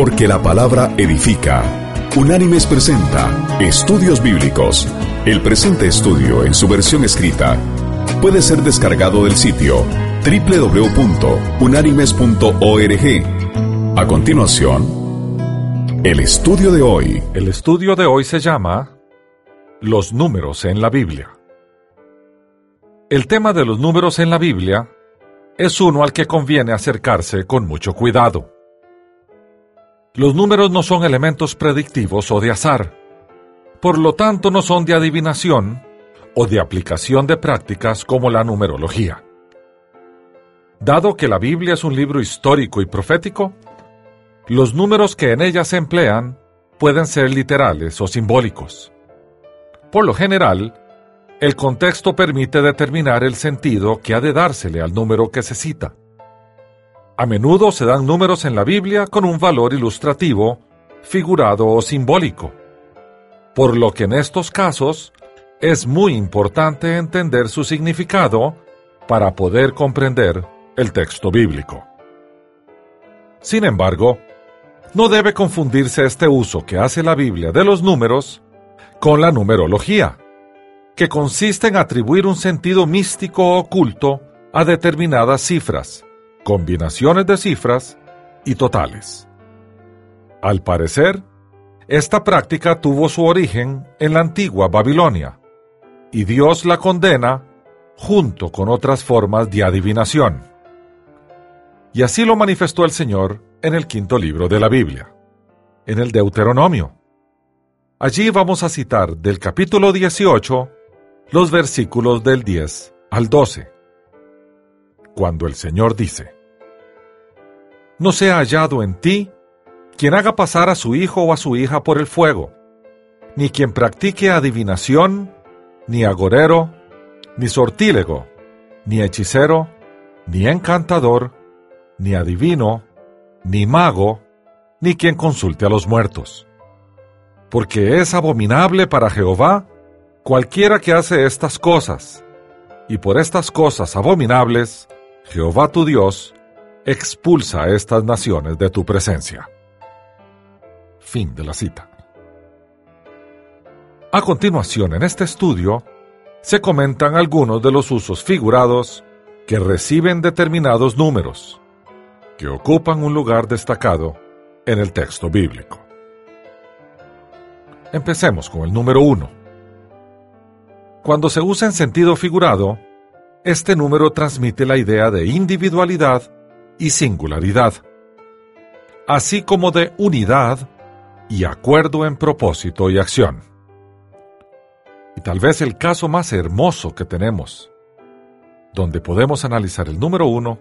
Porque la palabra edifica. Unánimes presenta Estudios Bíblicos. El presente estudio en su versión escrita puede ser descargado del sitio www.unánimes.org. A continuación, el estudio de hoy. El estudio de hoy se llama Los números en la Biblia. El tema de los números en la Biblia es uno al que conviene acercarse con mucho cuidado. Los números no son elementos predictivos o de azar, por lo tanto no son de adivinación o de aplicación de prácticas como la numerología. Dado que la Biblia es un libro histórico y profético, los números que en ella se emplean pueden ser literales o simbólicos. Por lo general, el contexto permite determinar el sentido que ha de dársele al número que se cita. A menudo se dan números en la Biblia con un valor ilustrativo, figurado o simbólico, por lo que en estos casos es muy importante entender su significado para poder comprender el texto bíblico. Sin embargo, no debe confundirse este uso que hace la Biblia de los números con la numerología, que consiste en atribuir un sentido místico o oculto a determinadas cifras, combinaciones de cifras y totales. Al parecer, esta práctica tuvo su origen en la antigua Babilonia, y Dios la condena junto con otras formas de adivinación. Y así lo manifestó el Señor en el quinto libro de la Biblia, en el Deuteronomio. Allí vamos a citar del capítulo 18 los versículos del 10 al 12 cuando el Señor dice, No sea hallado en ti quien haga pasar a su hijo o a su hija por el fuego, ni quien practique adivinación, ni agorero, ni sortílego, ni hechicero, ni encantador, ni adivino, ni mago, ni quien consulte a los muertos. Porque es abominable para Jehová cualquiera que hace estas cosas, y por estas cosas abominables Jehová tu Dios expulsa a estas naciones de tu presencia. Fin de la cita. A continuación, en este estudio, se comentan algunos de los usos figurados que reciben determinados números, que ocupan un lugar destacado en el texto bíblico. Empecemos con el número 1. Cuando se usa en sentido figurado, este número transmite la idea de individualidad y singularidad, así como de unidad y acuerdo en propósito y acción. Y tal vez el caso más hermoso que tenemos, donde podemos analizar el número uno,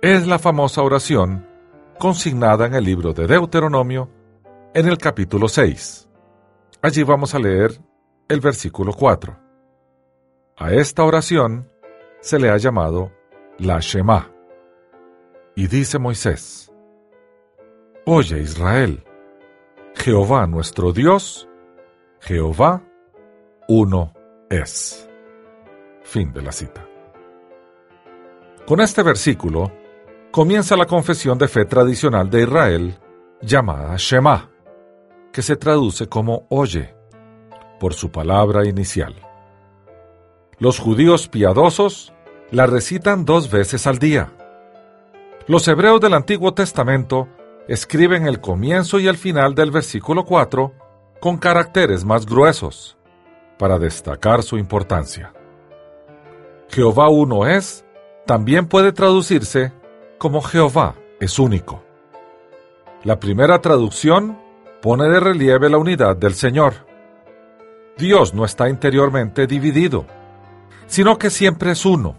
es la famosa oración consignada en el libro de Deuteronomio en el capítulo 6. Allí vamos a leer el versículo 4. A esta oración se le ha llamado la Shema. Y dice Moisés, Oye Israel, Jehová nuestro Dios, Jehová uno es. Fin de la cita. Con este versículo comienza la confesión de fe tradicional de Israel llamada Shema, que se traduce como oye, por su palabra inicial. Los judíos piadosos la recitan dos veces al día. Los hebreos del Antiguo Testamento escriben el comienzo y el final del versículo 4 con caracteres más gruesos, para destacar su importancia. Jehová uno es, también puede traducirse como Jehová es único. La primera traducción pone de relieve la unidad del Señor. Dios no está interiormente dividido sino que siempre es uno,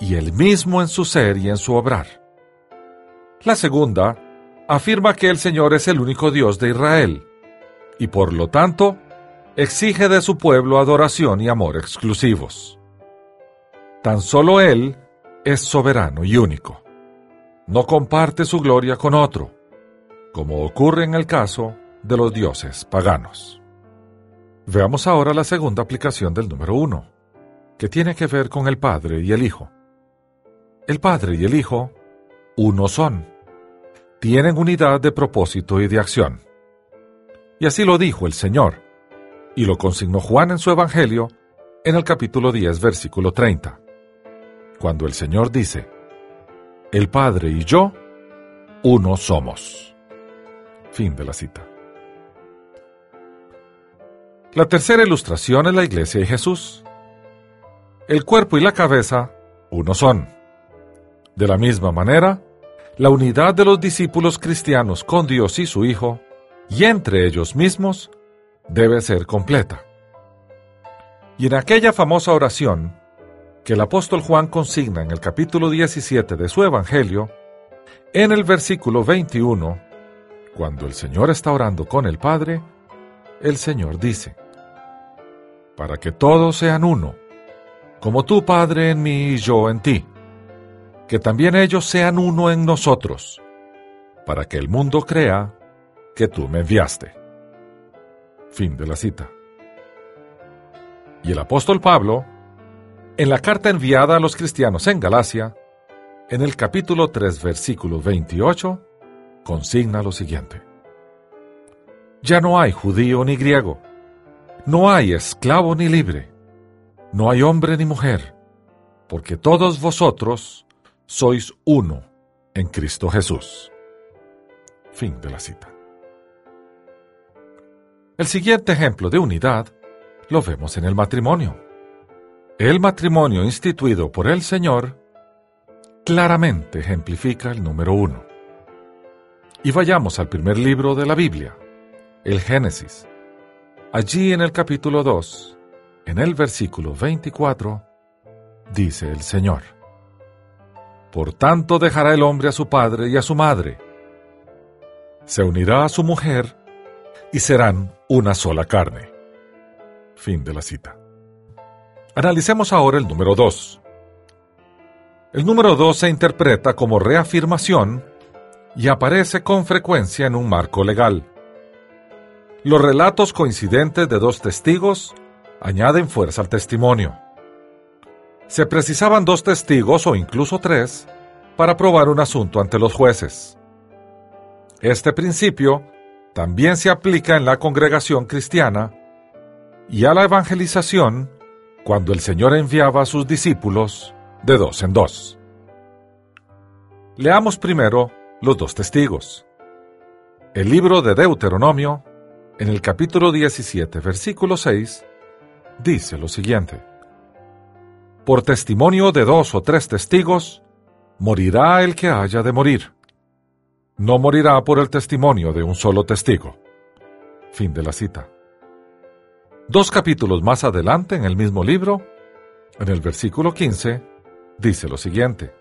y el mismo en su ser y en su obrar. La segunda afirma que el Señor es el único Dios de Israel, y por lo tanto exige de su pueblo adoración y amor exclusivos. Tan solo Él es soberano y único. No comparte su gloria con otro, como ocurre en el caso de los dioses paganos. Veamos ahora la segunda aplicación del número uno que tiene que ver con el Padre y el Hijo. El Padre y el Hijo uno son, tienen unidad de propósito y de acción. Y así lo dijo el Señor, y lo consignó Juan en su Evangelio en el capítulo 10, versículo 30, cuando el Señor dice, El Padre y yo, uno somos. Fin de la cita. La tercera ilustración es la iglesia y Jesús. El cuerpo y la cabeza, uno son. De la misma manera, la unidad de los discípulos cristianos con Dios y su Hijo, y entre ellos mismos, debe ser completa. Y en aquella famosa oración que el apóstol Juan consigna en el capítulo 17 de su Evangelio, en el versículo 21, cuando el Señor está orando con el Padre, el Señor dice, para que todos sean uno, como tú, Padre, en mí y yo en ti que también ellos sean uno en nosotros, para que el mundo crea que tú me enviaste. Fin de la cita. Y el apóstol Pablo, en la carta enviada a los cristianos en Galacia, en el capítulo 3, versículo 28, consigna lo siguiente. Ya no hay judío ni griego, no hay esclavo ni libre, no hay hombre ni mujer, porque todos vosotros sois uno en Cristo Jesús. Fin de la cita. El siguiente ejemplo de unidad lo vemos en el matrimonio. El matrimonio instituido por el Señor claramente ejemplifica el número uno. Y vayamos al primer libro de la Biblia, el Génesis. Allí en el capítulo 2, en el versículo 24, dice el Señor. Por tanto dejará el hombre a su padre y a su madre. Se unirá a su mujer y serán una sola carne. Fin de la cita. Analicemos ahora el número 2. El número 2 se interpreta como reafirmación y aparece con frecuencia en un marco legal. Los relatos coincidentes de dos testigos añaden fuerza al testimonio se precisaban dos testigos o incluso tres para probar un asunto ante los jueces. Este principio también se aplica en la congregación cristiana y a la evangelización cuando el Señor enviaba a sus discípulos de dos en dos. Leamos primero los dos testigos. El libro de Deuteronomio, en el capítulo 17, versículo 6, dice lo siguiente por testimonio de dos o tres testigos, morirá el que haya de morir. No morirá por el testimonio de un solo testigo. Fin de la cita. Dos capítulos más adelante en el mismo libro, en el versículo 15, dice lo siguiente.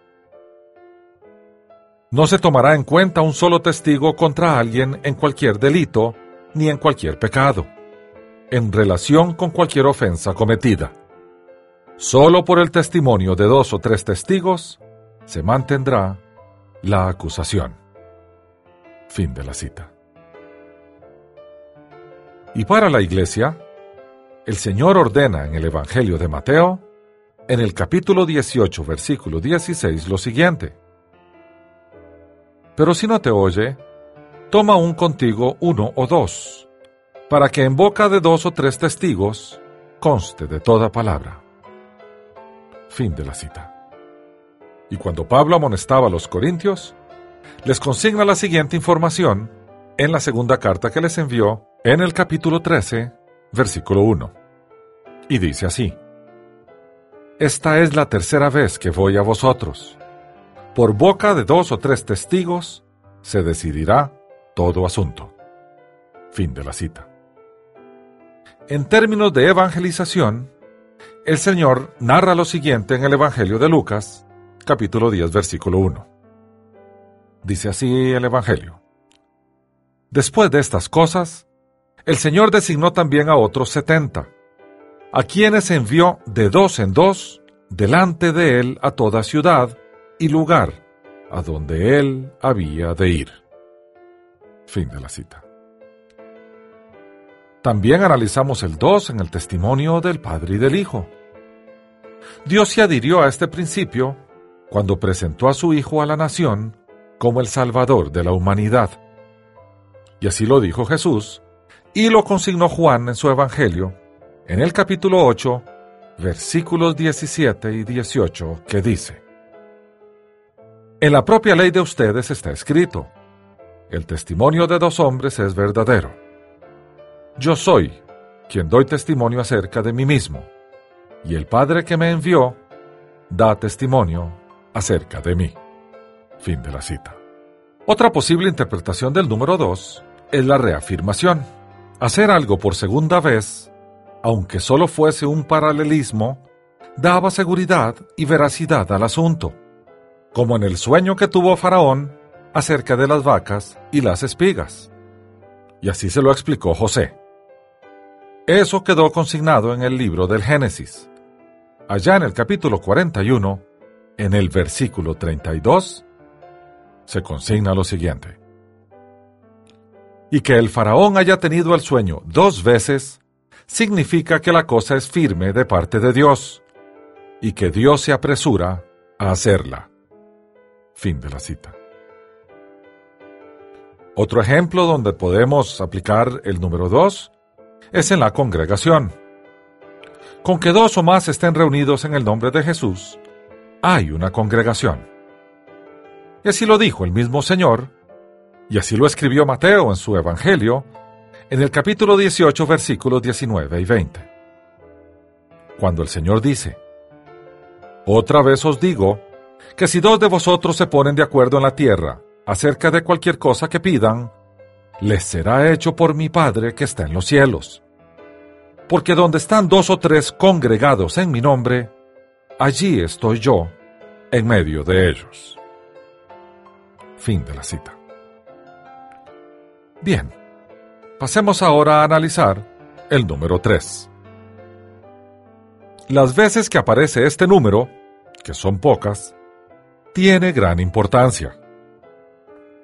No se tomará en cuenta un solo testigo contra alguien en cualquier delito ni en cualquier pecado, en relación con cualquier ofensa cometida Solo por el testimonio de dos o tres testigos se mantendrá la acusación. Fin de la cita. Y para la Iglesia, el Señor ordena en el Evangelio de Mateo, en el capítulo 18, versículo 16, lo siguiente. Pero si no te oye, toma un contigo uno o dos, para que en boca de dos o tres testigos conste de toda palabra. Fin de la cita. Y cuando Pablo amonestaba a los corintios, les consigna la siguiente información en la segunda carta que les envió en el capítulo 13, versículo 1. Y dice así, Esta es la tercera vez que voy a vosotros. Por boca de dos o tres testigos se decidirá todo asunto. Fin de la cita. En términos de evangelización, el Señor narra lo siguiente en el Evangelio de Lucas, capítulo 10, versículo 1. Dice así el Evangelio. Después de estas cosas, el Señor designó también a otros setenta, a quienes envió de dos en dos delante de él a toda ciudad y lugar a donde él había de ir. Fin de la cita. También analizamos el 2 en el testimonio del Padre y del Hijo. Dios se adhirió a este principio cuando presentó a su Hijo a la nación como el Salvador de la humanidad. Y así lo dijo Jesús, y lo consignó Juan en su Evangelio, en el capítulo 8, versículos 17 y 18, que dice, En la propia ley de ustedes está escrito, el testimonio de dos hombres es verdadero. Yo soy quien doy testimonio acerca de mí mismo, y el Padre que me envió da testimonio acerca de mí. Fin de la cita. Otra posible interpretación del número 2 es la reafirmación. Hacer algo por segunda vez, aunque solo fuese un paralelismo, daba seguridad y veracidad al asunto, como en el sueño que tuvo Faraón acerca de las vacas y las espigas. Y así se lo explicó José. Eso quedó consignado en el libro del Génesis. Allá en el capítulo 41, en el versículo 32, se consigna lo siguiente. Y que el faraón haya tenido el sueño dos veces, significa que la cosa es firme de parte de Dios, y que Dios se apresura a hacerla. Fin de la cita. Otro ejemplo donde podemos aplicar el número 2 es en la congregación. Con que dos o más estén reunidos en el nombre de Jesús, hay una congregación. Y así lo dijo el mismo Señor, y así lo escribió Mateo en su Evangelio, en el capítulo 18, versículos 19 y 20. Cuando el Señor dice, Otra vez os digo, que si dos de vosotros se ponen de acuerdo en la tierra acerca de cualquier cosa que pidan, les será hecho por mi Padre que está en los cielos. Porque donde están dos o tres congregados en mi nombre, allí estoy yo, en medio de ellos. Fin de la cita. Bien, pasemos ahora a analizar el número 3. Las veces que aparece este número, que son pocas, tiene gran importancia.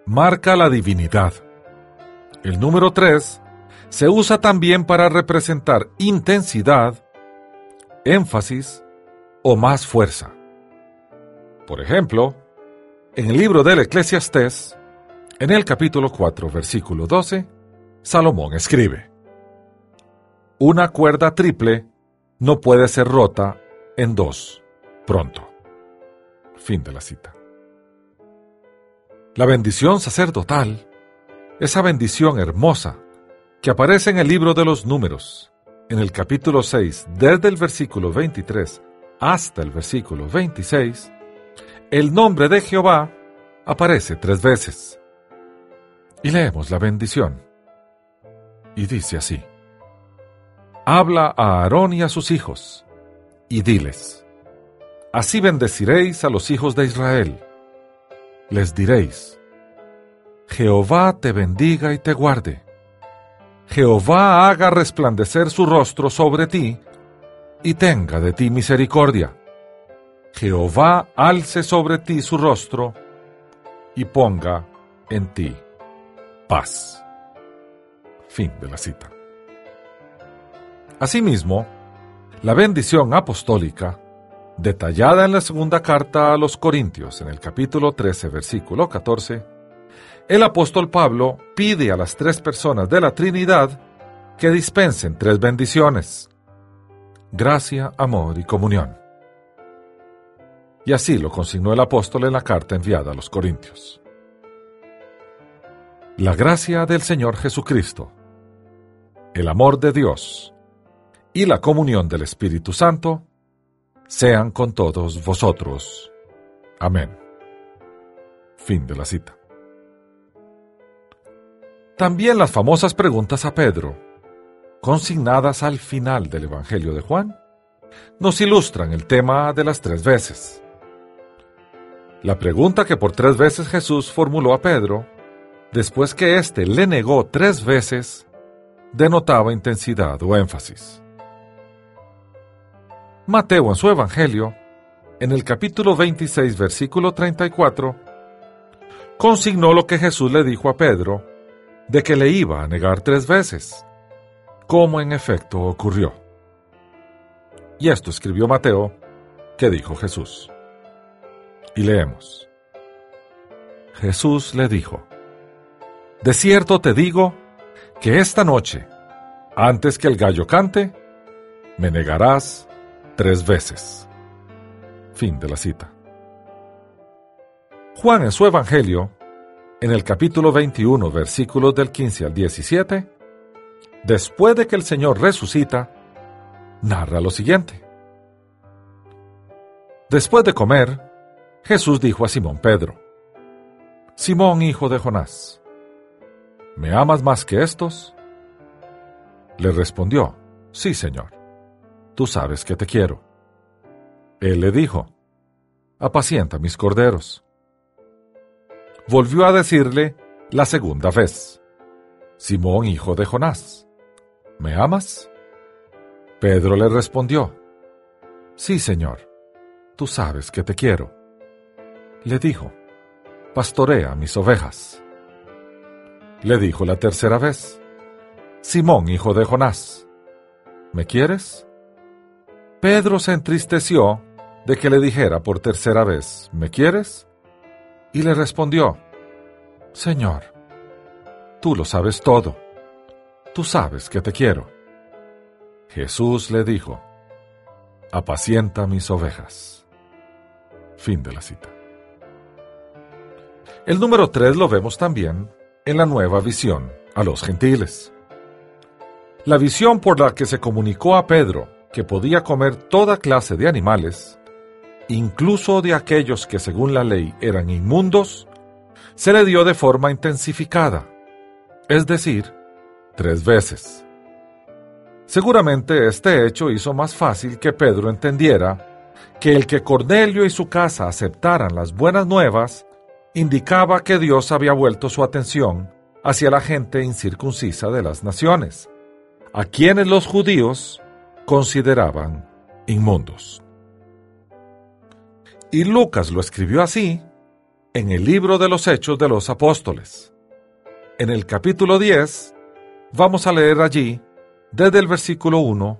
Marca la divinidad el número 3 se usa también para representar intensidad, énfasis o más fuerza. Por ejemplo, en el libro del Eclesiastés, en el capítulo 4, versículo 12, Salomón escribe, Una cuerda triple no puede ser rota en dos pronto. Fin de la cita. La bendición sacerdotal esa bendición hermosa que aparece en el libro de los números, en el capítulo 6, desde el versículo 23 hasta el versículo 26, el nombre de Jehová aparece tres veces. Y leemos la bendición. Y dice así, Habla a Aarón y a sus hijos, y diles, Así bendeciréis a los hijos de Israel. Les diréis, Jehová te bendiga y te guarde. Jehová haga resplandecer su rostro sobre ti y tenga de ti misericordia. Jehová alce sobre ti su rostro y ponga en ti paz. Fin de la cita. Asimismo, la bendición apostólica, detallada en la segunda carta a los Corintios en el capítulo 13, versículo 14, el apóstol Pablo pide a las tres personas de la Trinidad que dispensen tres bendiciones. Gracia, amor y comunión. Y así lo consignó el apóstol en la carta enviada a los Corintios. La gracia del Señor Jesucristo, el amor de Dios y la comunión del Espíritu Santo sean con todos vosotros. Amén. Fin de la cita. También las famosas preguntas a Pedro, consignadas al final del Evangelio de Juan, nos ilustran el tema de las tres veces. La pregunta que por tres veces Jesús formuló a Pedro, después que éste le negó tres veces, denotaba intensidad o énfasis. Mateo en su Evangelio, en el capítulo 26, versículo 34, consignó lo que Jesús le dijo a Pedro de que le iba a negar tres veces, como en efecto ocurrió. Y esto escribió Mateo, que dijo Jesús. Y leemos. Jesús le dijo, De cierto te digo que esta noche, antes que el gallo cante, me negarás tres veces. Fin de la cita. Juan en su Evangelio, en el capítulo 21, versículos del 15 al 17, después de que el Señor resucita, narra lo siguiente. Después de comer, Jesús dijo a Simón Pedro, Simón hijo de Jonás, ¿me amas más que estos? Le respondió, Sí, Señor, tú sabes que te quiero. Él le dijo, Apacienta mis corderos. Volvió a decirle la segunda vez, Simón hijo de Jonás, ¿me amas? Pedro le respondió, Sí, Señor, tú sabes que te quiero. Le dijo, Pastorea mis ovejas. Le dijo la tercera vez, Simón, hijo de Jonás, ¿me quieres? Pedro se entristeció de que le dijera por tercera vez, ¿me quieres? Y le respondió, Señor, tú lo sabes todo, tú sabes que te quiero. Jesús le dijo, apacienta mis ovejas. Fin de la cita. El número 3 lo vemos también en la nueva visión a los gentiles. La visión por la que se comunicó a Pedro que podía comer toda clase de animales, incluso de aquellos que según la ley eran inmundos, se le dio de forma intensificada, es decir, tres veces. Seguramente este hecho hizo más fácil que Pedro entendiera que el que Cornelio y su casa aceptaran las buenas nuevas indicaba que Dios había vuelto su atención hacia la gente incircuncisa de las naciones, a quienes los judíos consideraban inmundos. Y Lucas lo escribió así en el libro de los Hechos de los Apóstoles. En el capítulo 10 vamos a leer allí desde el versículo 1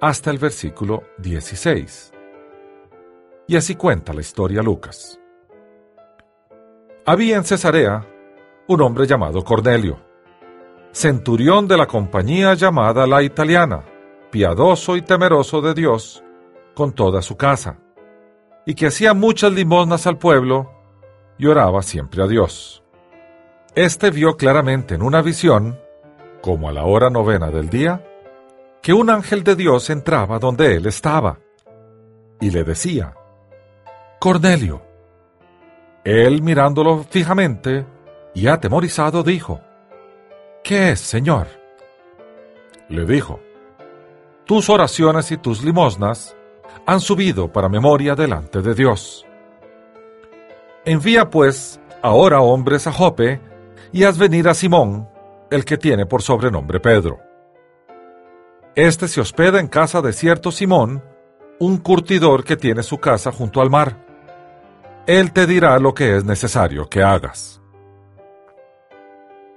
hasta el versículo 16. Y así cuenta la historia Lucas. Había en Cesarea un hombre llamado Cornelio, centurión de la compañía llamada la italiana, piadoso y temeroso de Dios, con toda su casa, y que hacía muchas limosnas al pueblo y oraba siempre a Dios. Este vio claramente en una visión como a la hora novena del día, que un ángel de Dios entraba donde él estaba y le decía, Cornelio. Él mirándolo fijamente y atemorizado dijo, ¿Qué es, Señor? Le dijo, Tus oraciones y tus limosnas han subido para memoria delante de Dios. Envía pues ahora hombres a Jope y haz venir a Simón, el que tiene por sobrenombre Pedro. Este se hospeda en casa de cierto Simón, un curtidor que tiene su casa junto al mar. Él te dirá lo que es necesario que hagas.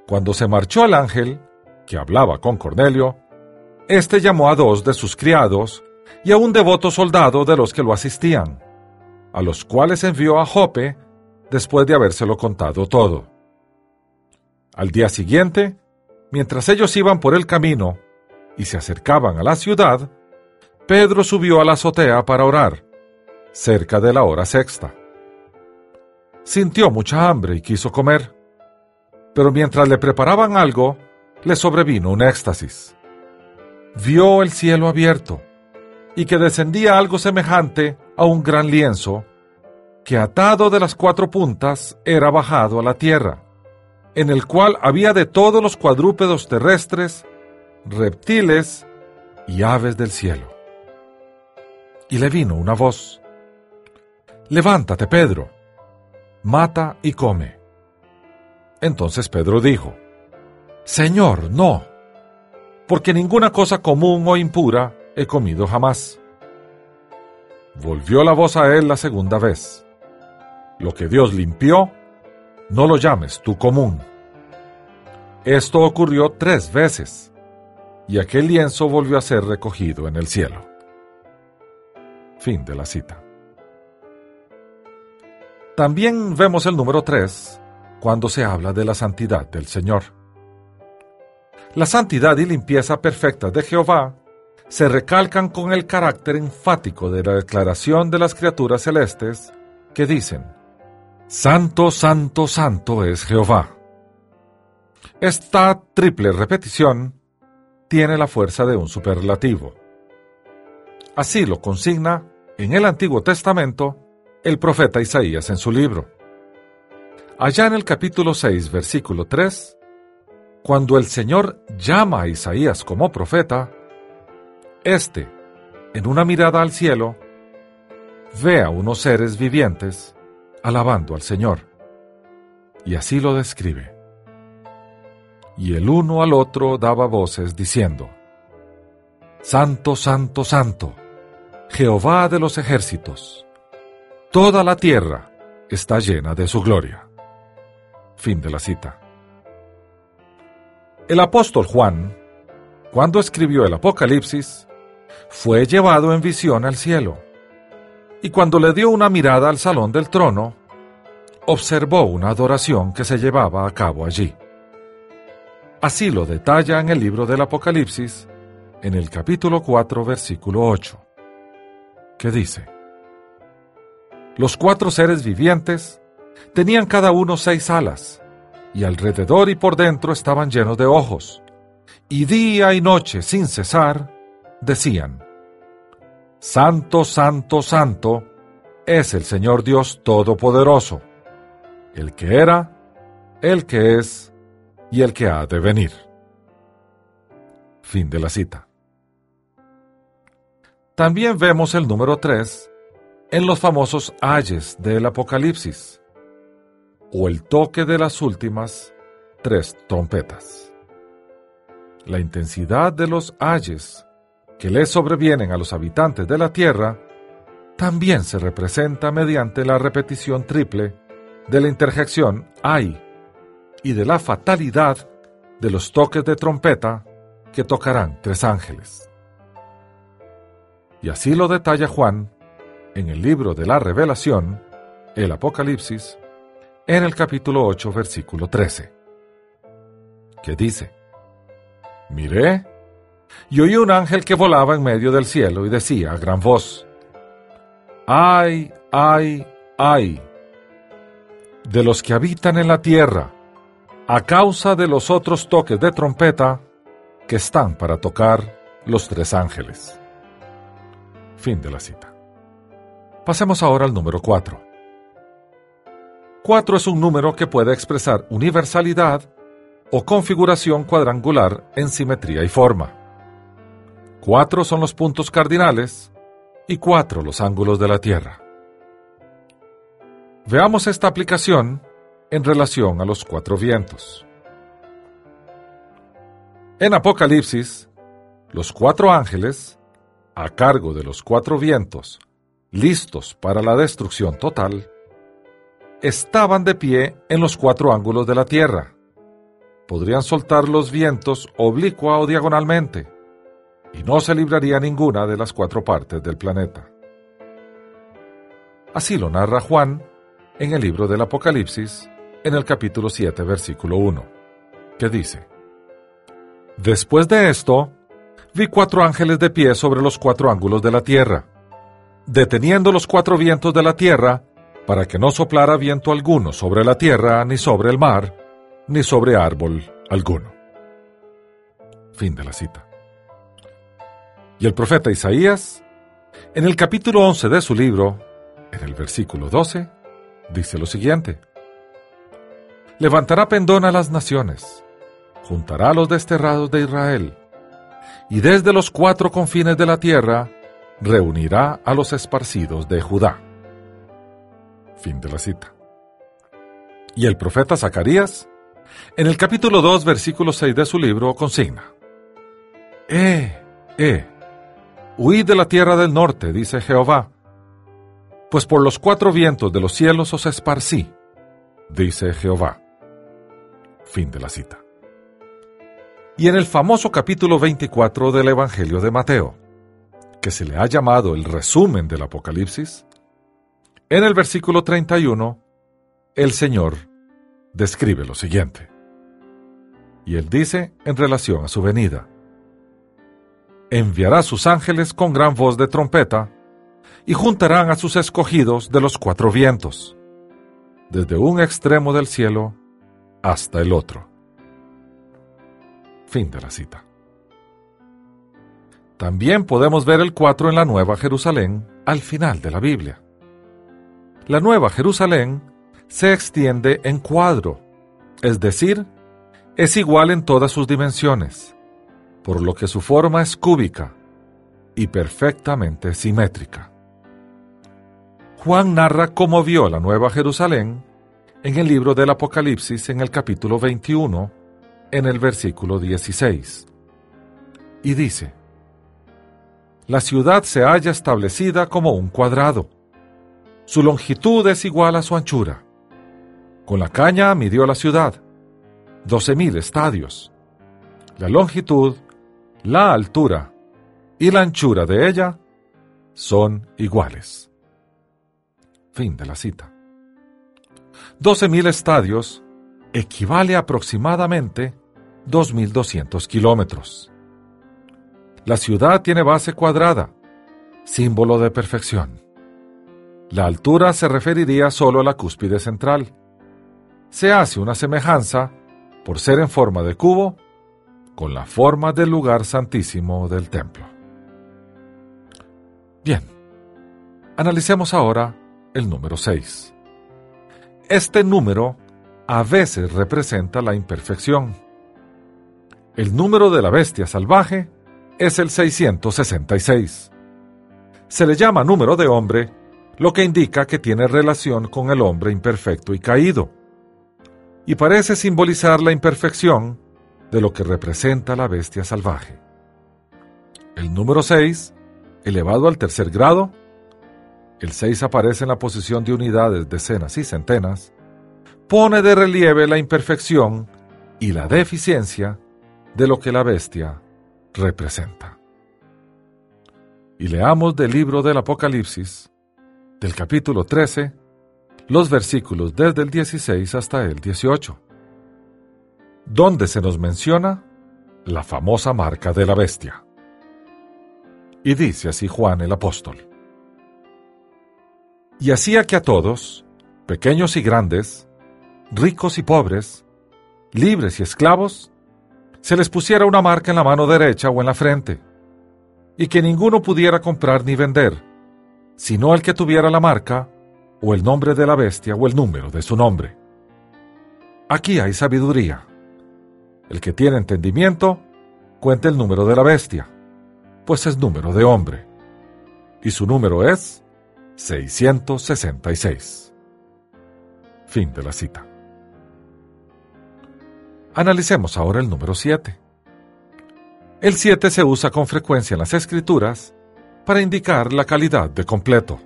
Cuando se marchó el ángel, que hablaba con Cornelio, éste llamó a dos de sus criados y a un devoto soldado de los que lo asistían, a los cuales envió a Jope después de habérselo contado todo. Al día siguiente, mientras ellos iban por el camino y se acercaban a la ciudad, Pedro subió a la azotea para orar, cerca de la hora sexta. Sintió mucha hambre y quiso comer, pero mientras le preparaban algo, le sobrevino un éxtasis. Vio el cielo abierto y que descendía algo semejante a un gran lienzo, que atado de las cuatro puntas era bajado a la tierra en el cual había de todos los cuadrúpedos terrestres, reptiles y aves del cielo. Y le vino una voz, Levántate, Pedro, mata y come. Entonces Pedro dijo, Señor, no, porque ninguna cosa común o impura he comido jamás. Volvió la voz a él la segunda vez. Lo que Dios limpió, no lo llames tú común. Esto ocurrió tres veces, y aquel lienzo volvió a ser recogido en el cielo. Fin de la cita. También vemos el número 3 cuando se habla de la santidad del Señor. La santidad y limpieza perfecta de Jehová se recalcan con el carácter enfático de la declaración de las criaturas celestes que dicen, Santo, santo, santo es Jehová. Esta triple repetición tiene la fuerza de un superlativo. Así lo consigna en el Antiguo Testamento el profeta Isaías en su libro. Allá en el capítulo 6, versículo 3, cuando el Señor llama a Isaías como profeta, éste, en una mirada al cielo, ve a unos seres vivientes alabando al Señor. Y así lo describe. Y el uno al otro daba voces diciendo, Santo, Santo, Santo, Jehová de los ejércitos, toda la tierra está llena de su gloria. Fin de la cita. El apóstol Juan, cuando escribió el Apocalipsis, fue llevado en visión al cielo, y cuando le dio una mirada al salón del trono, observó una adoración que se llevaba a cabo allí. Así lo detalla en el libro del Apocalipsis, en el capítulo 4, versículo 8, que dice, Los cuatro seres vivientes tenían cada uno seis alas, y alrededor y por dentro estaban llenos de ojos, y día y noche sin cesar decían, Santo, Santo, Santo es el Señor Dios Todopoderoso, el que era, el que es y el que ha de venir. Fin de la cita. También vemos el número 3 en los famosos ayes del Apocalipsis, o el toque de las últimas tres trompetas. La intensidad de los ayes que le sobrevienen a los habitantes de la tierra también se representa mediante la repetición triple de la interjección ay y de la fatalidad de los toques de trompeta que tocarán tres ángeles. Y así lo detalla Juan en el libro de la revelación, el Apocalipsis, en el capítulo 8, versículo 13, que dice, Miré y oí un ángel que volaba en medio del cielo y decía a gran voz, ¡Ay, ay, ay! De los que habitan en la tierra, a causa de los otros toques de trompeta que están para tocar los tres ángeles. Fin de la cita. Pasemos ahora al número 4. 4 es un número que puede expresar universalidad o configuración cuadrangular en simetría y forma. Cuatro son los puntos cardinales y cuatro los ángulos de la Tierra. Veamos esta aplicación en relación a los cuatro vientos. En Apocalipsis, los cuatro ángeles, a cargo de los cuatro vientos, listos para la destrucción total, estaban de pie en los cuatro ángulos de la Tierra. Podrían soltar los vientos oblicua o diagonalmente y no se libraría ninguna de las cuatro partes del planeta. Así lo narra Juan en el libro del Apocalipsis, en el capítulo 7, versículo 1, que dice, Después de esto, vi cuatro ángeles de pie sobre los cuatro ángulos de la tierra, deteniendo los cuatro vientos de la tierra, para que no soplara viento alguno sobre la tierra, ni sobre el mar, ni sobre árbol alguno. Fin de la cita. Y el profeta Isaías, en el capítulo 11 de su libro, en el versículo 12, dice lo siguiente. Levantará pendón a las naciones, juntará a los desterrados de Israel, y desde los cuatro confines de la tierra reunirá a los esparcidos de Judá. Fin de la cita. Y el profeta Zacarías, en el capítulo 2, versículo 6 de su libro, consigna. Eh, eh, Huid de la tierra del norte, dice Jehová, pues por los cuatro vientos de los cielos os esparcí, dice Jehová. Fin de la cita. Y en el famoso capítulo 24 del Evangelio de Mateo, que se le ha llamado el resumen del Apocalipsis, en el versículo 31, el Señor describe lo siguiente. Y él dice en relación a su venida, enviará sus ángeles con gran voz de trompeta, y juntarán a sus escogidos de los cuatro vientos, desde un extremo del cielo hasta el otro. Fin de la cita. También podemos ver el 4 en la Nueva Jerusalén al final de la Biblia. La Nueva Jerusalén se extiende en cuadro, es decir, es igual en todas sus dimensiones, por lo que su forma es cúbica y perfectamente simétrica. Juan narra cómo vio la Nueva Jerusalén en el libro del Apocalipsis en el capítulo 21, en el versículo 16. Y dice, La ciudad se halla establecida como un cuadrado. Su longitud es igual a su anchura. Con la caña midió la ciudad, doce mil estadios. La longitud, la altura y la anchura de ella son iguales. Fin de la cita. 12.000 estadios equivale aproximadamente 2.200 kilómetros. La ciudad tiene base cuadrada, símbolo de perfección. La altura se referiría solo a la cúspide central. Se hace una semejanza, por ser en forma de cubo, con la forma del lugar santísimo del templo. Bien, analicemos ahora el número 6. Este número a veces representa la imperfección. El número de la bestia salvaje es el 666. Se le llama número de hombre, lo que indica que tiene relación con el hombre imperfecto y caído, y parece simbolizar la imperfección de lo que representa la bestia salvaje. El número 6, elevado al tercer grado, el 6 aparece en la posición de unidades, decenas y centenas, pone de relieve la imperfección y la deficiencia de lo que la bestia representa. Y leamos del libro del Apocalipsis, del capítulo 13, los versículos desde el 16 hasta el 18, donde se nos menciona la famosa marca de la bestia. Y dice así Juan el apóstol y hacía que a todos, pequeños y grandes, ricos y pobres, libres y esclavos, se les pusiera una marca en la mano derecha o en la frente, y que ninguno pudiera comprar ni vender, sino el que tuviera la marca, o el nombre de la bestia, o el número de su nombre. Aquí hay sabiduría. El que tiene entendimiento, cuente el número de la bestia, pues es número de hombre, y su número es 666. Fin de la cita. Analicemos ahora el número 7. El 7 se usa con frecuencia en las escrituras para indicar la calidad de completo.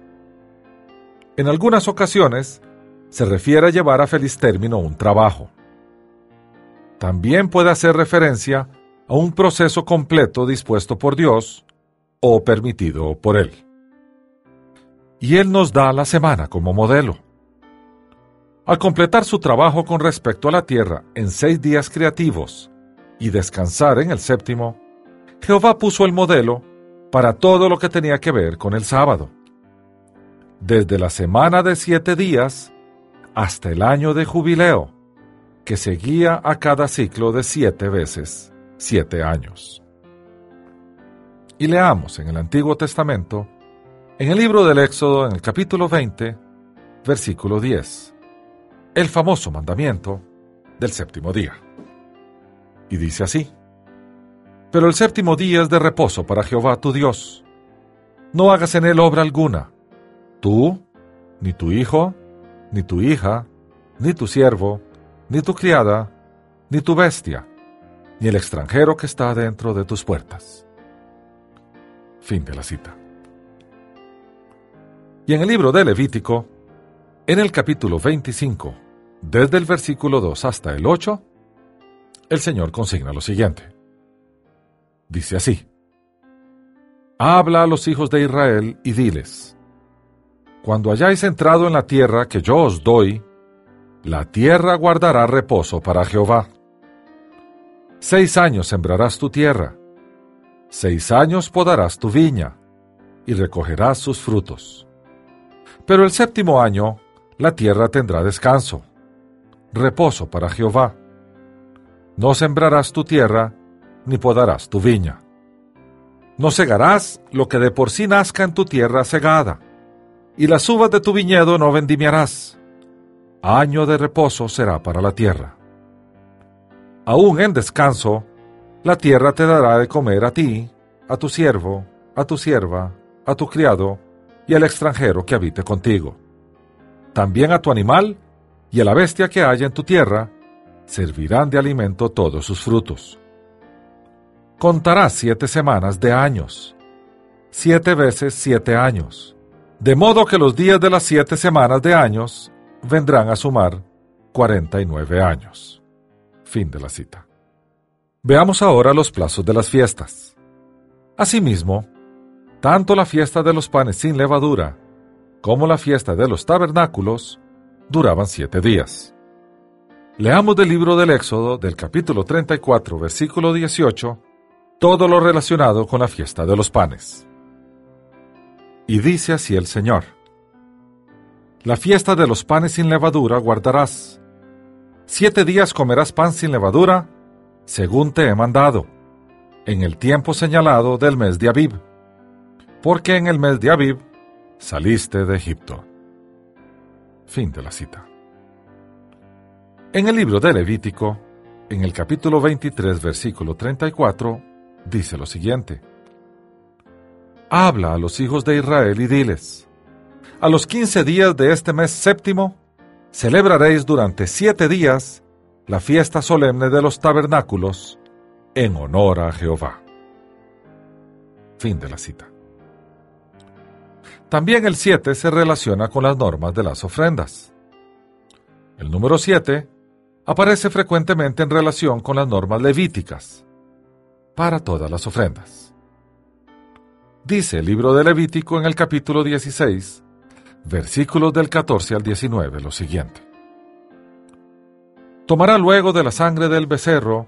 En algunas ocasiones se refiere a llevar a feliz término un trabajo. También puede hacer referencia a un proceso completo dispuesto por Dios o permitido por Él y Él nos da la semana como modelo. Al completar su trabajo con respecto a la tierra en seis días creativos y descansar en el séptimo, Jehová puso el modelo para todo lo que tenía que ver con el sábado. Desde la semana de siete días hasta el año de jubileo, que seguía a cada ciclo de siete veces siete años. Y leamos en el Antiguo Testamento en el libro del Éxodo, en el capítulo 20, versículo 10, el famoso mandamiento del séptimo día. Y dice así, Pero el séptimo día es de reposo para Jehová tu Dios. No hagas en él obra alguna, tú, ni tu hijo, ni tu hija, ni tu siervo, ni tu criada, ni tu bestia, ni el extranjero que está dentro de tus puertas. Fin de la cita. Y en el libro de Levítico, en el capítulo 25, desde el versículo 2 hasta el 8, el Señor consigna lo siguiente. Dice así, Habla a los hijos de Israel y diles, Cuando hayáis entrado en la tierra que yo os doy, la tierra guardará reposo para Jehová. Seis años sembrarás tu tierra, seis años podarás tu viña, y recogerás sus frutos. Pero el séptimo año la tierra tendrá descanso, reposo para Jehová. No sembrarás tu tierra, ni podarás tu viña. No segarás lo que de por sí nazca en tu tierra segada, y las uvas de tu viñedo no vendimiarás. Año de reposo será para la tierra. Aún en descanso, la tierra te dará de comer a ti, a tu siervo, a tu sierva, a tu criado y al extranjero que habite contigo. También a tu animal y a la bestia que haya en tu tierra, servirán de alimento todos sus frutos. Contarás siete semanas de años, siete veces siete años, de modo que los días de las siete semanas de años vendrán a sumar cuarenta y nueve años. Fin de la cita. Veamos ahora los plazos de las fiestas. Asimismo, tanto la fiesta de los panes sin levadura como la fiesta de los tabernáculos duraban siete días. Leamos del libro del Éxodo, del capítulo 34, versículo 18, todo lo relacionado con la fiesta de los panes. Y dice así el Señor, La fiesta de los panes sin levadura guardarás. Siete días comerás pan sin levadura, según te he mandado, en el tiempo señalado del mes de Abib, porque en el mes de Abib saliste de Egipto. Fin de la cita. En el libro de Levítico, en el capítulo 23, versículo 34, dice lo siguiente. Habla a los hijos de Israel y diles, a los quince días de este mes séptimo, celebraréis durante siete días la fiesta solemne de los tabernáculos en honor a Jehová. Fin de la cita. También el 7 se relaciona con las normas de las ofrendas. El número 7 aparece frecuentemente en relación con las normas levíticas para todas las ofrendas. Dice el libro de Levítico en el capítulo 16, versículos del 14 al 19 lo siguiente. Tomará luego de la sangre del becerro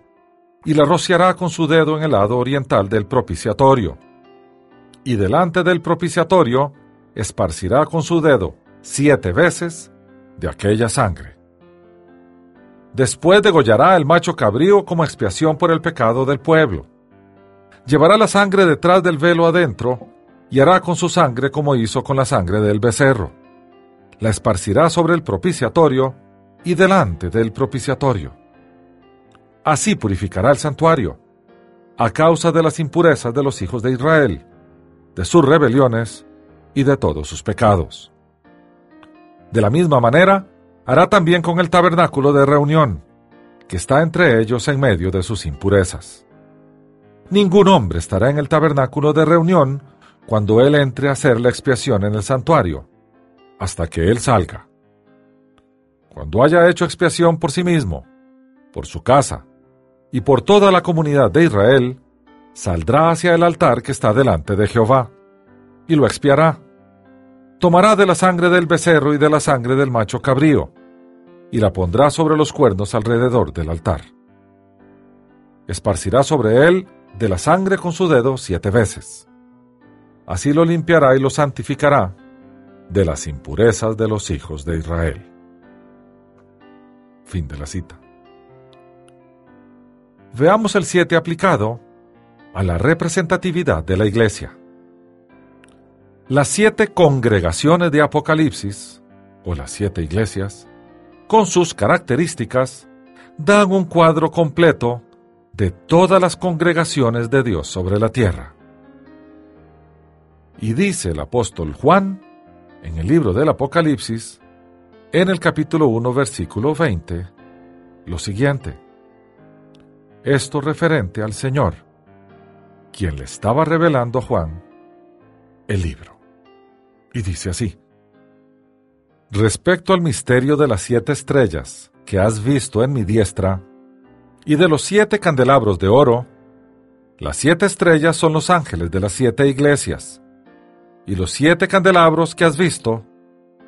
y la rociará con su dedo en el lado oriental del propiciatorio. Y delante del propiciatorio esparcirá con su dedo siete veces de aquella sangre. Después degollará el macho cabrío como expiación por el pecado del pueblo. Llevará la sangre detrás del velo adentro y hará con su sangre como hizo con la sangre del becerro. La esparcirá sobre el propiciatorio y delante del propiciatorio. Así purificará el santuario, a causa de las impurezas de los hijos de Israel, de sus rebeliones y de todos sus pecados. De la misma manera, hará también con el tabernáculo de reunión, que está entre ellos en medio de sus impurezas. Ningún hombre estará en el tabernáculo de reunión cuando él entre a hacer la expiación en el santuario, hasta que él salga. Cuando haya hecho expiación por sí mismo, por su casa y por toda la comunidad de Israel, saldrá hacia el altar que está delante de Jehová, y lo expiará Tomará de la sangre del becerro y de la sangre del macho cabrío, y la pondrá sobre los cuernos alrededor del altar. Esparcirá sobre él de la sangre con su dedo siete veces. Así lo limpiará y lo santificará de las impurezas de los hijos de Israel. Fin de la cita. Veamos el siete aplicado a la representatividad de la iglesia. Las siete congregaciones de Apocalipsis, o las siete iglesias, con sus características, dan un cuadro completo de todas las congregaciones de Dios sobre la tierra. Y dice el apóstol Juan, en el libro del Apocalipsis, en el capítulo 1, versículo 20, lo siguiente. Esto referente al Señor, quien le estaba revelando a Juan el libro y dice así. Respecto al misterio de las siete estrellas que has visto en mi diestra, y de los siete candelabros de oro, las siete estrellas son los ángeles de las siete iglesias, y los siete candelabros que has visto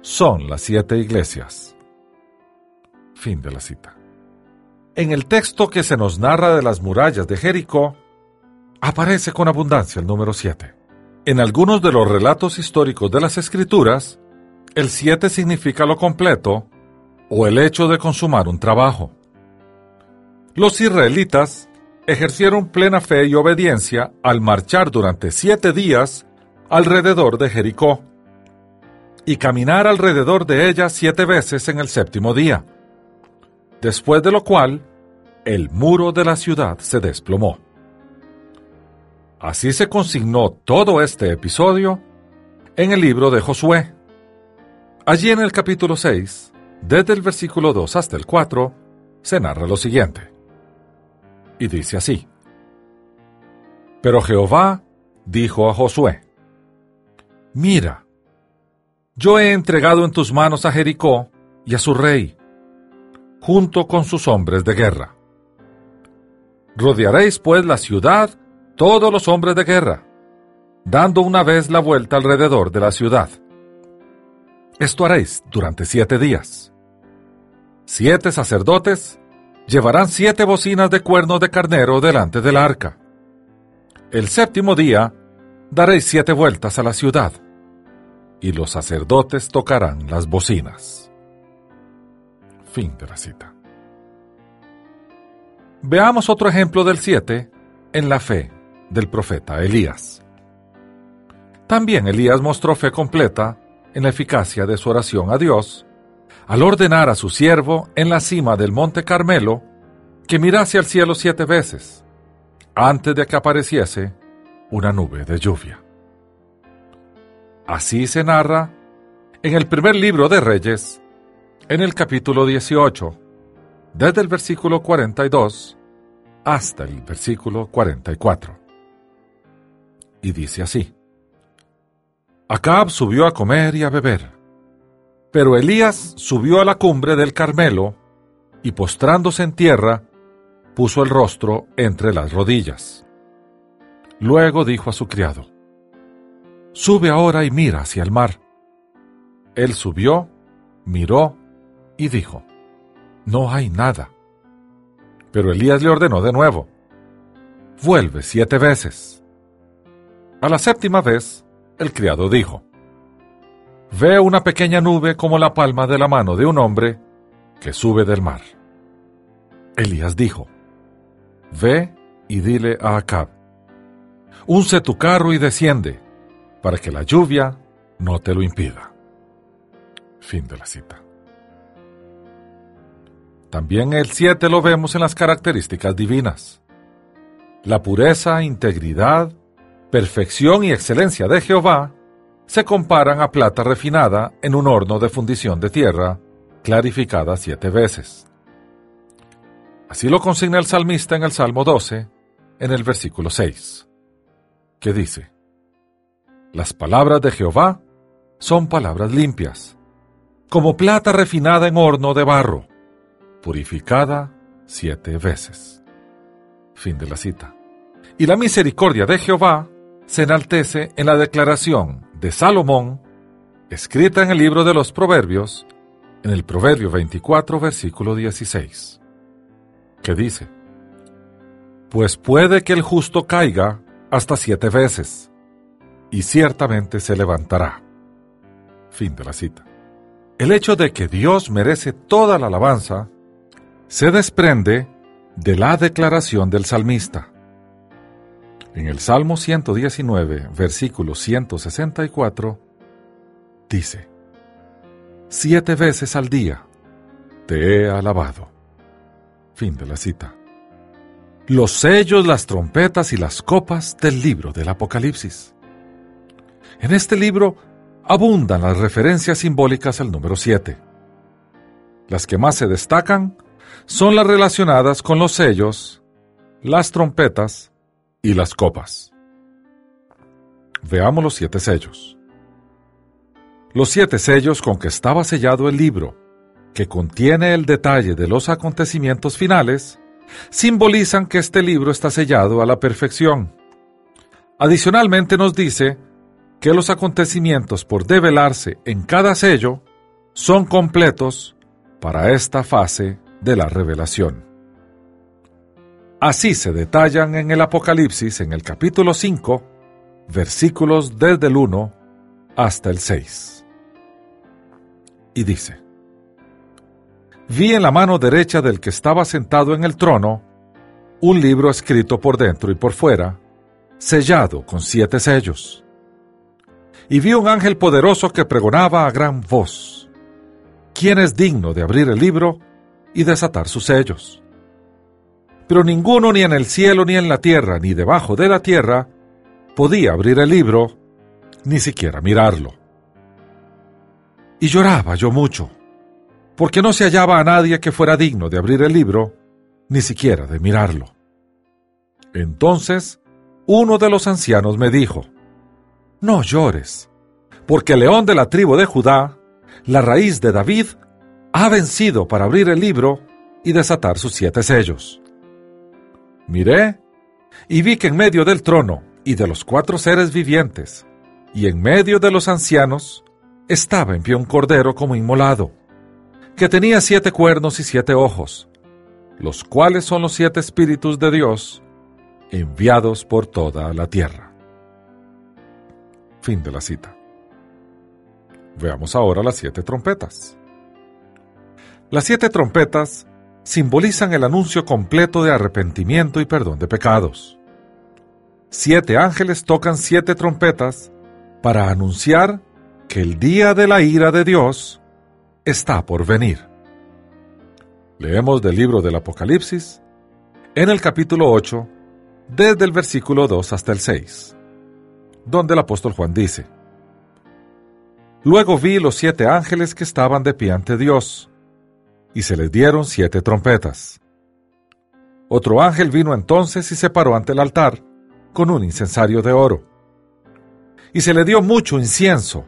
son las siete iglesias. Fin de la cita. En el texto que se nos narra de las murallas de Jericó, aparece con abundancia el número 7. En algunos de los relatos históricos de las Escrituras, el 7 significa lo completo o el hecho de consumar un trabajo. Los israelitas ejercieron plena fe y obediencia al marchar durante siete días alrededor de Jericó y caminar alrededor de ella siete veces en el séptimo día, después de lo cual el muro de la ciudad se desplomó. Así se consignó todo este episodio en el libro de Josué. Allí en el capítulo 6, desde el versículo 2 hasta el 4, se narra lo siguiente. Y dice así. Pero Jehová dijo a Josué, Mira, yo he entregado en tus manos a Jericó y a su rey, junto con sus hombres de guerra. Rodearéis pues la ciudad todos los hombres de guerra, dando una vez la vuelta alrededor de la ciudad. Esto haréis durante siete días. Siete sacerdotes llevarán siete bocinas de cuernos de carnero delante del arca. El séptimo día daréis siete vueltas a la ciudad, y los sacerdotes tocarán las bocinas. Fin de la cita. Veamos otro ejemplo del siete en la fe del profeta Elías. También Elías mostró fe completa en la eficacia de su oración a Dios al ordenar a su siervo en la cima del monte Carmelo que mirase al cielo siete veces antes de que apareciese una nube de lluvia. Así se narra en el primer libro de Reyes, en el capítulo 18, desde el versículo 42 hasta el versículo 44 y dice así. Acab subió a comer y a beber, pero Elías subió a la cumbre del Carmelo y postrándose en tierra, puso el rostro entre las rodillas. Luego dijo a su criado, Sube ahora y mira hacia el mar. Él subió, miró y dijo, No hay nada. Pero Elías le ordenó de nuevo, Vuelve siete veces. A la séptima vez, el criado dijo, Ve una pequeña nube como la palma de la mano de un hombre que sube del mar. Elías dijo, Ve y dile a Acab, unce tu carro y desciende, para que la lluvia no te lo impida. Fin de la cita. También el 7 lo vemos en las características divinas. La pureza, integridad, perfección y excelencia de Jehová se comparan a plata refinada en un horno de fundición de tierra, clarificada siete veces. Así lo consigna el salmista en el Salmo 12, en el versículo 6, que dice, Las palabras de Jehová son palabras limpias, como plata refinada en horno de barro, purificada siete veces. Fin de la cita. Y la misericordia de Jehová se enaltece en la declaración de Salomón, escrita en el libro de los Proverbios, en el Proverbio 24, versículo 16, que dice, Pues puede que el justo caiga hasta siete veces, y ciertamente se levantará. Fin de la cita. El hecho de que Dios merece toda la alabanza se desprende de la declaración del salmista. En el Salmo 119, versículo 164, dice, Siete veces al día te he alabado. Fin de la cita. Los sellos, las trompetas y las copas del libro del Apocalipsis. En este libro abundan las referencias simbólicas al número 7. Las que más se destacan son las relacionadas con los sellos, las trompetas y las copas. Veamos los siete sellos. Los siete sellos con que estaba sellado el libro, que contiene el detalle de los acontecimientos finales, simbolizan que este libro está sellado a la perfección. Adicionalmente nos dice que los acontecimientos por develarse en cada sello son completos para esta fase de la revelación. Así se detallan en el Apocalipsis en el capítulo 5, versículos desde el 1 hasta el 6. Y dice, Vi en la mano derecha del que estaba sentado en el trono un libro escrito por dentro y por fuera, sellado con siete sellos. Y vi un ángel poderoso que pregonaba a gran voz, ¿quién es digno de abrir el libro y desatar sus sellos? Pero ninguno ni en el cielo ni en la tierra ni debajo de la tierra podía abrir el libro, ni siquiera mirarlo. Y lloraba yo mucho, porque no se hallaba a nadie que fuera digno de abrir el libro, ni siquiera de mirarlo. Entonces, uno de los ancianos me dijo, No llores, porque el león de la tribu de Judá, la raíz de David, ha vencido para abrir el libro y desatar sus siete sellos. Miré y vi que en medio del trono y de los cuatro seres vivientes, y en medio de los ancianos, estaba en pie un cordero como inmolado, que tenía siete cuernos y siete ojos, los cuales son los siete espíritus de Dios enviados por toda la tierra. Fin de la cita. Veamos ahora las siete trompetas. Las siete trompetas simbolizan el anuncio completo de arrepentimiento y perdón de pecados. Siete ángeles tocan siete trompetas para anunciar que el día de la ira de Dios está por venir. Leemos del libro del Apocalipsis en el capítulo 8, desde el versículo 2 hasta el 6, donde el apóstol Juan dice, Luego vi los siete ángeles que estaban de pie ante Dios, y se les dieron siete trompetas. Otro ángel vino entonces y se paró ante el altar con un incensario de oro. Y se le dio mucho incienso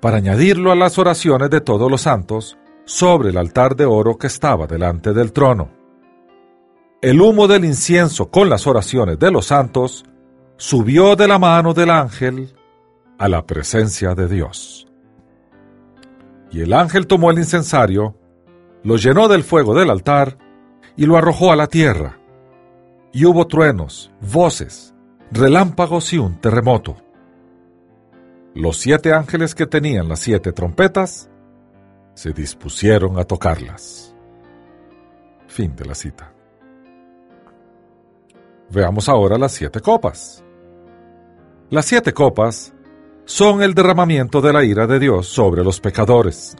para añadirlo a las oraciones de todos los santos sobre el altar de oro que estaba delante del trono. El humo del incienso con las oraciones de los santos subió de la mano del ángel a la presencia de Dios. Y el ángel tomó el incensario, lo llenó del fuego del altar y lo arrojó a la tierra. Y hubo truenos, voces, relámpagos y un terremoto. Los siete ángeles que tenían las siete trompetas se dispusieron a tocarlas. Fin de la cita. Veamos ahora las siete copas. Las siete copas son el derramamiento de la ira de Dios sobre los pecadores.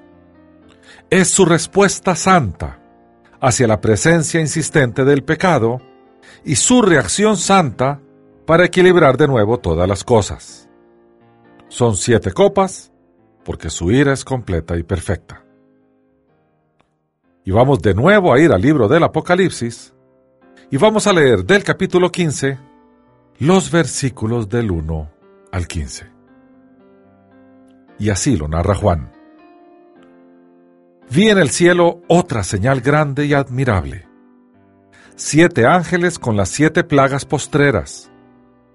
Es su respuesta santa hacia la presencia insistente del pecado y su reacción santa para equilibrar de nuevo todas las cosas. Son siete copas porque su ira es completa y perfecta. Y vamos de nuevo a ir al libro del Apocalipsis y vamos a leer del capítulo 15 los versículos del 1 al 15. Y así lo narra Juan. Vi en el cielo otra señal grande y admirable. Siete ángeles con las siete plagas postreras,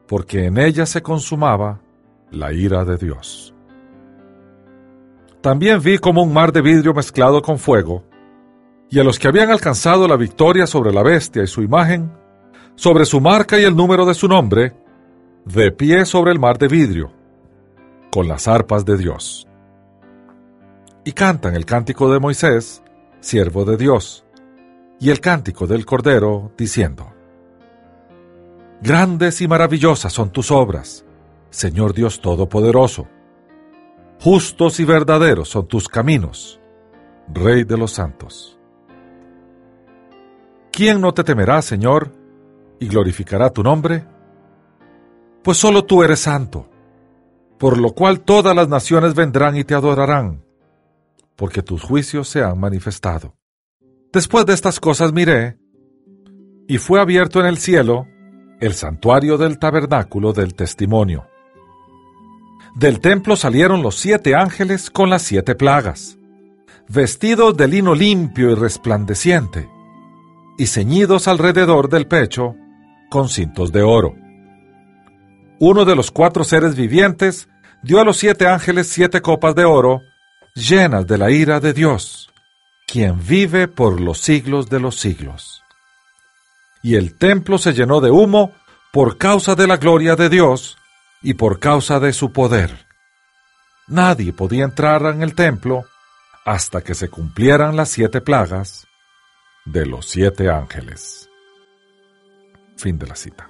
porque en ellas se consumaba la ira de Dios. También vi como un mar de vidrio mezclado con fuego, y a los que habían alcanzado la victoria sobre la bestia y su imagen, sobre su marca y el número de su nombre, de pie sobre el mar de vidrio, con las arpas de Dios. Y cantan el cántico de Moisés, siervo de Dios, y el cántico del Cordero, diciendo, Grandes y maravillosas son tus obras, Señor Dios Todopoderoso. Justos y verdaderos son tus caminos, Rey de los santos. ¿Quién no te temerá, Señor, y glorificará tu nombre? Pues solo tú eres santo, por lo cual todas las naciones vendrán y te adorarán, porque tus juicios se han manifestado. Después de estas cosas miré, y fue abierto en el cielo el santuario del tabernáculo del testimonio. Del templo salieron los siete ángeles con las siete plagas, vestidos de lino limpio y resplandeciente y ceñidos alrededor del pecho con cintos de oro. Uno de los cuatro seres vivientes dio a los siete ángeles siete copas de oro llenas de la ira de Dios, quien vive por los siglos de los siglos. Y el templo se llenó de humo por causa de la gloria de Dios y por causa de su poder. Nadie podía entrar en el templo hasta que se cumplieran las siete plagas de los siete ángeles. Fin de la cita.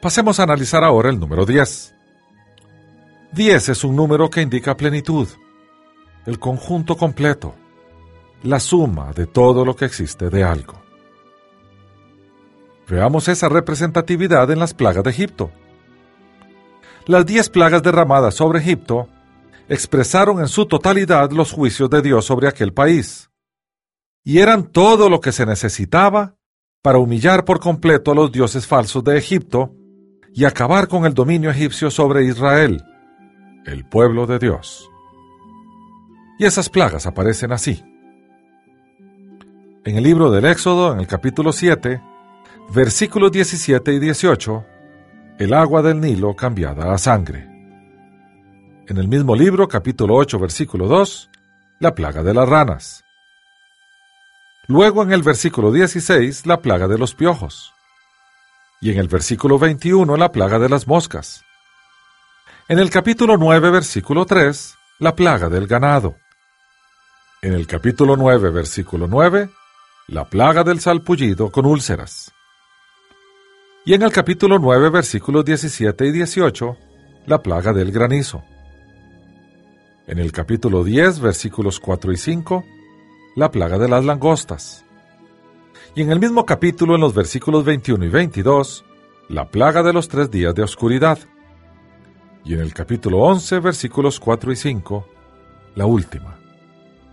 Pasemos a analizar ahora el número 10. 10 es un número que indica plenitud, el conjunto completo, la suma de todo lo que existe de algo. Veamos esa representatividad en las plagas de Egipto. Las diez plagas derramadas sobre Egipto expresaron en su totalidad los juicios de Dios sobre aquel país, y eran todo lo que se necesitaba para humillar por completo a los dioses falsos de Egipto y acabar con el dominio egipcio sobre Israel, el pueblo de Dios. Y esas plagas aparecen así. En el libro del Éxodo, en el capítulo 7, versículos 17 y 18, el agua del Nilo cambiada a sangre. En el mismo libro, capítulo 8, versículo 2, la plaga de las ranas. Luego en el versículo 16, la plaga de los piojos. Y en el versículo 21, la plaga de las moscas. En el capítulo 9, versículo 3, la plaga del ganado. En el capítulo 9, versículo 9, la plaga del salpullido con úlceras. Y en el capítulo 9, versículos 17 y 18, la plaga del granizo. En el capítulo 10, versículos 4 y 5, la plaga de las langostas. Y en el mismo capítulo, en los versículos 21 y 22, la plaga de los tres días de oscuridad. Y en el capítulo 11, versículos 4 y 5, la última,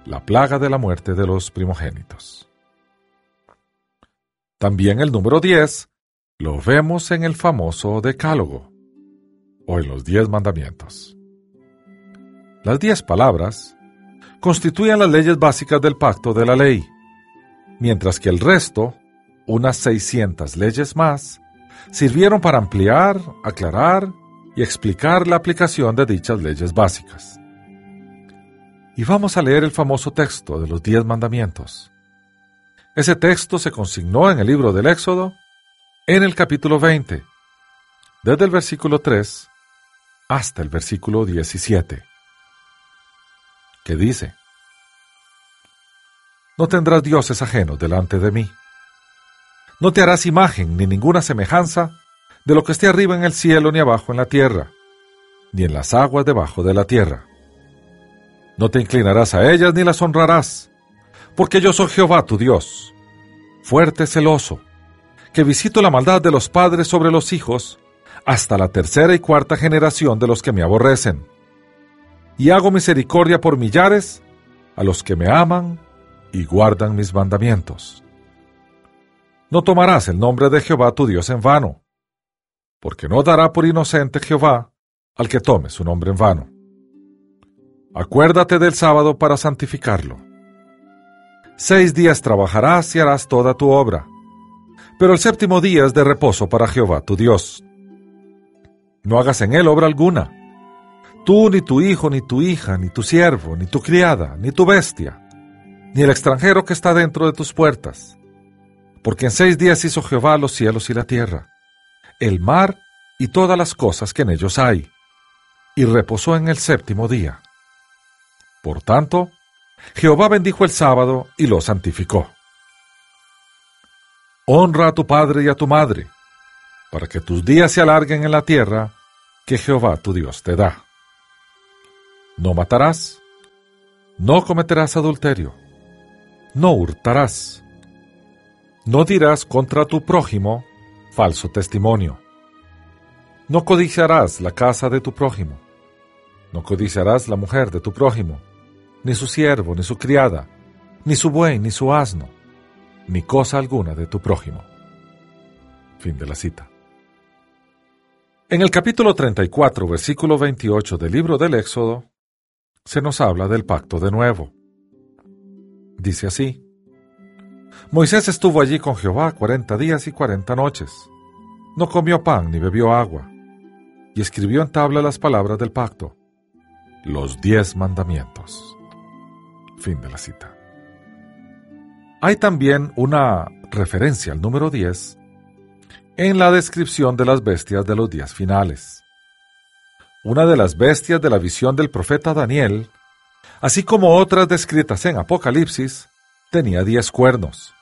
la plaga de la muerte de los primogénitos. También el número 10 lo vemos en el famoso Decálogo, o en los Diez Mandamientos. Las diez palabras constituyen las leyes básicas del pacto de la ley, mientras que el resto, unas 600 leyes más, sirvieron para ampliar, aclarar y explicar la aplicación de dichas leyes básicas. Y vamos a leer el famoso texto de los diez mandamientos. Ese texto se consignó en el libro del Éxodo, en el capítulo 20, desde el versículo 3 hasta el versículo 17, que dice, No tendrás dioses ajenos delante de mí. No te harás imagen ni ninguna semejanza de lo que esté arriba en el cielo ni abajo en la tierra, ni en las aguas debajo de la tierra. No te inclinarás a ellas ni las honrarás, porque yo soy Jehová tu Dios, fuerte celoso, que visito la maldad de los padres sobre los hijos, hasta la tercera y cuarta generación de los que me aborrecen. Y hago misericordia por millares a los que me aman y guardan mis mandamientos. No tomarás el nombre de Jehová tu Dios en vano, porque no dará por inocente Jehová al que tome su nombre en vano. Acuérdate del sábado para santificarlo. Seis días trabajarás y harás toda tu obra, pero el séptimo día es de reposo para Jehová tu Dios. No hagas en él obra alguna. Tú, ni tu hijo, ni tu hija, ni tu siervo, ni tu criada, ni tu bestia, ni el extranjero que está dentro de tus puertas. Porque en seis días hizo Jehová los cielos y la tierra, el mar y todas las cosas que en ellos hay, y reposó en el séptimo día. Por tanto, Jehová bendijo el sábado y lo santificó. Honra a tu padre y a tu madre, para que tus días se alarguen en la tierra que Jehová tu Dios te da. No matarás, no cometerás adulterio, no hurtarás, no dirás contra tu prójimo falso testimonio, no codiciarás la casa de tu prójimo, no codiciarás la mujer de tu prójimo, ni su siervo, ni su criada, ni su buey, ni su asno, ni cosa alguna de tu prójimo. Fin de la cita. En el capítulo 34, versículo 28 del libro del Éxodo, se nos habla del pacto de nuevo. Dice así, Moisés estuvo allí con Jehová cuarenta días y cuarenta noches. No comió pan ni bebió agua, y escribió en tabla las palabras del pacto, los diez mandamientos. Fin de la cita. Hay también una referencia al número 10 en la descripción de las bestias de los días finales. Una de las bestias de la visión del profeta Daniel, así como otras descritas en Apocalipsis, tenía diez cuernos,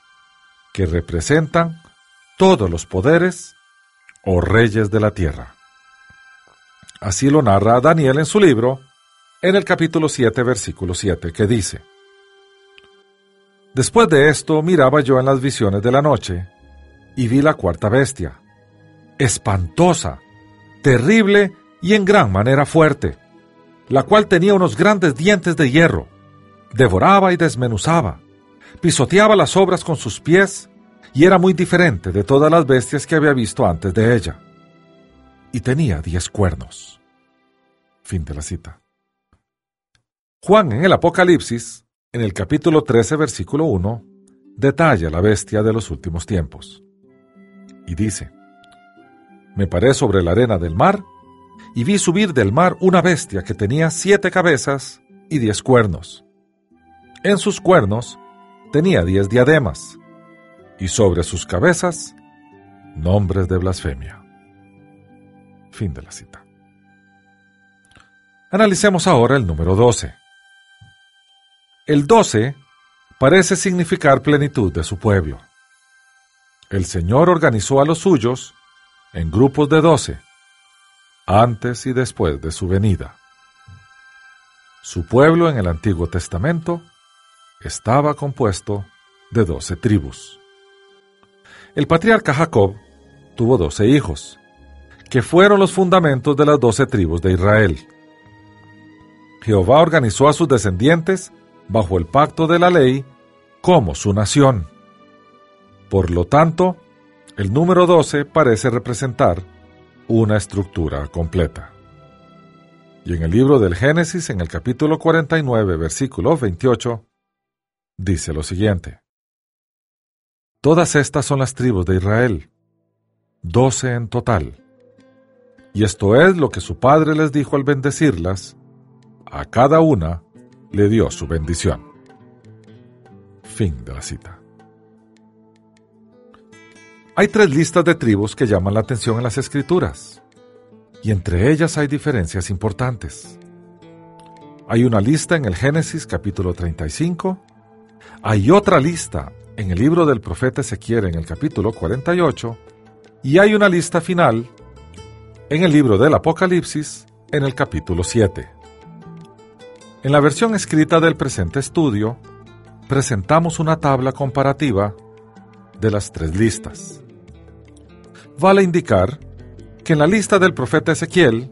que representan todos los poderes o reyes de la tierra. Así lo narra Daniel en su libro, en el capítulo 7, versículo 7, que dice, Después de esto miraba yo en las visiones de la noche, y vi la cuarta bestia, espantosa, terrible y en gran manera fuerte, la cual tenía unos grandes dientes de hierro, devoraba y desmenuzaba, pisoteaba las obras con sus pies, y era muy diferente de todas las bestias que había visto antes de ella. Y tenía diez cuernos. Fin de la cita. Juan en el Apocalipsis, en el capítulo 13, versículo 1, detalla la bestia de los últimos tiempos. Y dice, Me paré sobre la arena del mar, y vi subir del mar una bestia que tenía siete cabezas y diez cuernos. En sus cuernos tenía diez diademas, y sobre sus cabezas nombres de blasfemia. Fin de la cita. Analicemos ahora el número 12. El 12 parece significar plenitud de su pueblo. El Señor organizó a los suyos en grupos de doce, antes y después de su venida. Su pueblo en el Antiguo Testamento estaba compuesto de doce tribus. El patriarca Jacob tuvo doce hijos, que fueron los fundamentos de las doce tribus de Israel. Jehová organizó a sus descendientes bajo el pacto de la ley como su nación. Por lo tanto, el número 12 parece representar una estructura completa. Y en el libro del Génesis, en el capítulo 49, versículo 28, dice lo siguiente. Todas estas son las tribus de Israel, doce en total. Y esto es lo que su padre les dijo al bendecirlas, a cada una le dio su bendición. Fin de la cita. Hay tres listas de tribus que llaman la atención en las escrituras, y entre ellas hay diferencias importantes. Hay una lista en el Génesis capítulo 35, hay otra lista en el libro del profeta Ezequiel en el capítulo 48 y hay una lista final en el libro del Apocalipsis en el capítulo 7. En la versión escrita del presente estudio, presentamos una tabla comparativa de las tres listas. Vale indicar que en la lista del profeta Ezequiel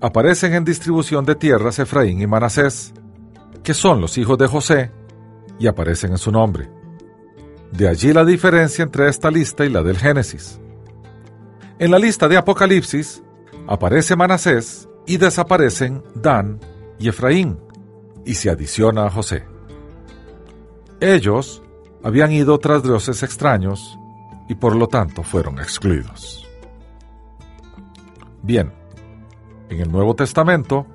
aparecen en distribución de tierras Efraín y Manasés, que son los hijos de José, y aparecen en su nombre. De allí la diferencia entre esta lista y la del Génesis. En la lista de Apocalipsis aparece Manasés y desaparecen Dan y Efraín, y se adiciona a José. Ellos habían ido tras dioses extraños y por lo tanto fueron excluidos. Bien, en el Nuevo Testamento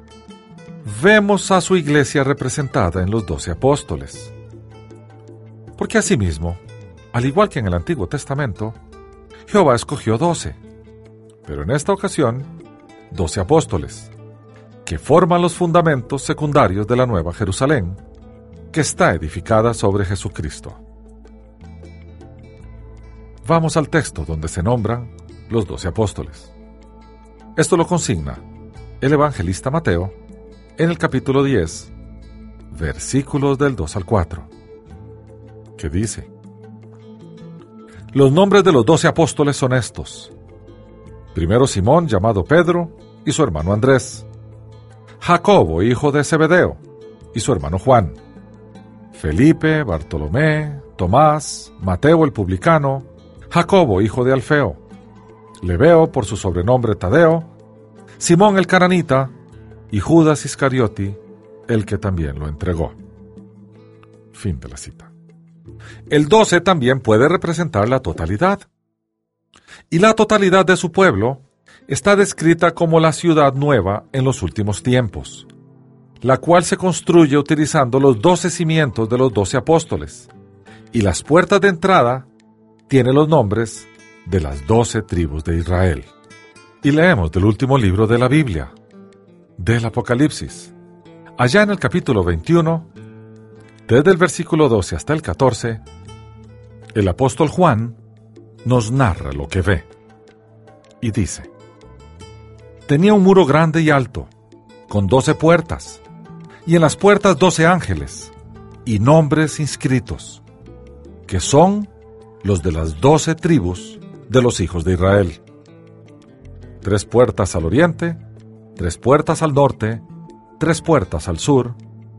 vemos a su iglesia representada en los doce apóstoles. Porque asimismo, al igual que en el Antiguo Testamento, Jehová escogió doce, pero en esta ocasión, doce apóstoles, que forman los fundamentos secundarios de la Nueva Jerusalén, que está edificada sobre Jesucristo. Vamos al texto donde se nombran los doce apóstoles. Esto lo consigna el evangelista Mateo en el capítulo 10, versículos del 2 al 4, que dice, los nombres de los doce apóstoles son estos. Primero Simón, llamado Pedro, y su hermano Andrés. Jacobo, hijo de Zebedeo, y su hermano Juan. Felipe, Bartolomé, Tomás, Mateo el publicano, Jacobo, hijo de Alfeo, Leveo por su sobrenombre Tadeo, Simón el cananita y Judas Iscarioti, el que también lo entregó. Fin de la cita. El 12 también puede representar la totalidad. Y la totalidad de su pueblo está descrita como la ciudad nueva en los últimos tiempos, la cual se construye utilizando los doce cimientos de los doce apóstoles, y las puertas de entrada tienen los nombres de las doce tribus de Israel. Y leemos del último libro de la Biblia, del Apocalipsis. Allá en el capítulo 21, desde el versículo 12 hasta el 14, el apóstol Juan nos narra lo que ve. Y dice, tenía un muro grande y alto, con doce puertas, y en las puertas doce ángeles, y nombres inscritos, que son los de las doce tribus de los hijos de Israel. Tres puertas al oriente, tres puertas al norte, tres puertas al sur,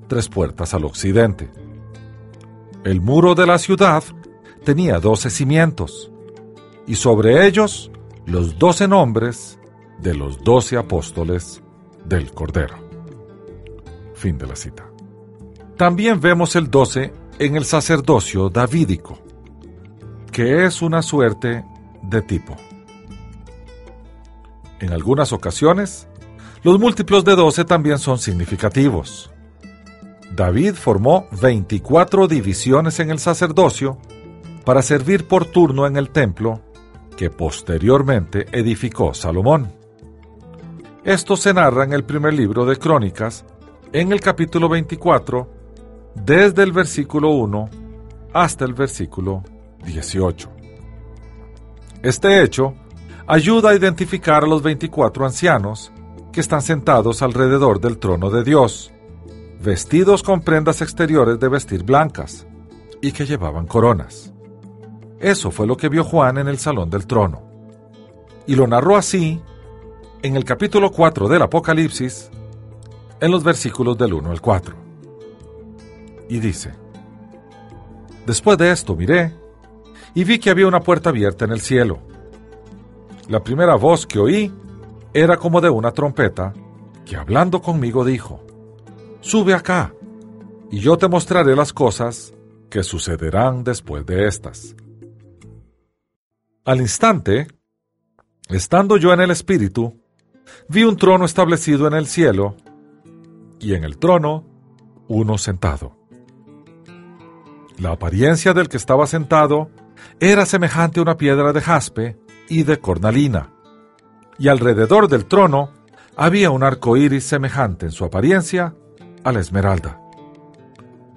tres puertas al occidente. El muro de la ciudad tenía doce cimientos, y sobre ellos los doce nombres de los doce apóstoles del Cordero. Fin de la cita. También vemos el doce en el sacerdocio davídico, que es una suerte de tipo. En algunas ocasiones, los múltiplos de 12 también son significativos. David formó 24 divisiones en el sacerdocio para servir por turno en el templo que posteriormente edificó Salomón. Esto se narra en el primer libro de Crónicas, en el capítulo 24, desde el versículo 1 hasta el versículo 18. Este hecho ayuda a identificar a los 24 ancianos que están sentados alrededor del trono de Dios, vestidos con prendas exteriores de vestir blancas, y que llevaban coronas. Eso fue lo que vio Juan en el salón del trono. Y lo narró así en el capítulo 4 del Apocalipsis, en los versículos del 1 al 4. Y dice, Después de esto miré, y vi que había una puerta abierta en el cielo. La primera voz que oí era como de una trompeta, que hablando conmigo dijo, Sube acá, y yo te mostraré las cosas que sucederán después de estas. Al instante, estando yo en el Espíritu, vi un trono establecido en el cielo, y en el trono uno sentado. La apariencia del que estaba sentado era semejante a una piedra de jaspe y de cornalina, y alrededor del trono había un arco iris semejante en su apariencia a la esmeralda.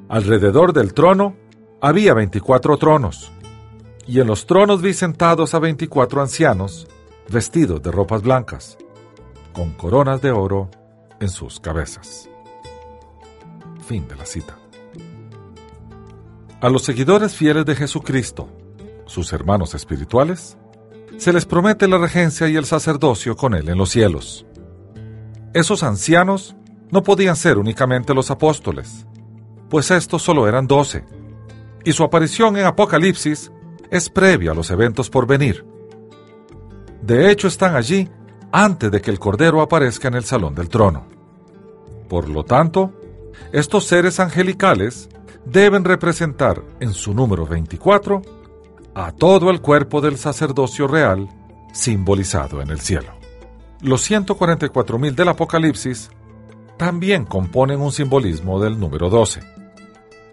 Alrededor del trono había veinticuatro tronos, y en los tronos vi sentados a veinticuatro ancianos, vestidos de ropas blancas, con coronas de oro en sus cabezas. Fin de la cita. A los seguidores fieles de Jesucristo, sus hermanos espirituales, se les promete la regencia y el sacerdocio con Él en los cielos. Esos ancianos no podían ser únicamente los apóstoles, pues estos solo eran doce, y su aparición en Apocalipsis es previa a los eventos por venir. De hecho, están allí antes de que el Cordero aparezca en el salón del trono. Por lo tanto, estos seres angelicales deben representar en su número 24 a todo el cuerpo del sacerdocio real simbolizado en el cielo. Los 144.000 del Apocalipsis también componen un simbolismo del número 12.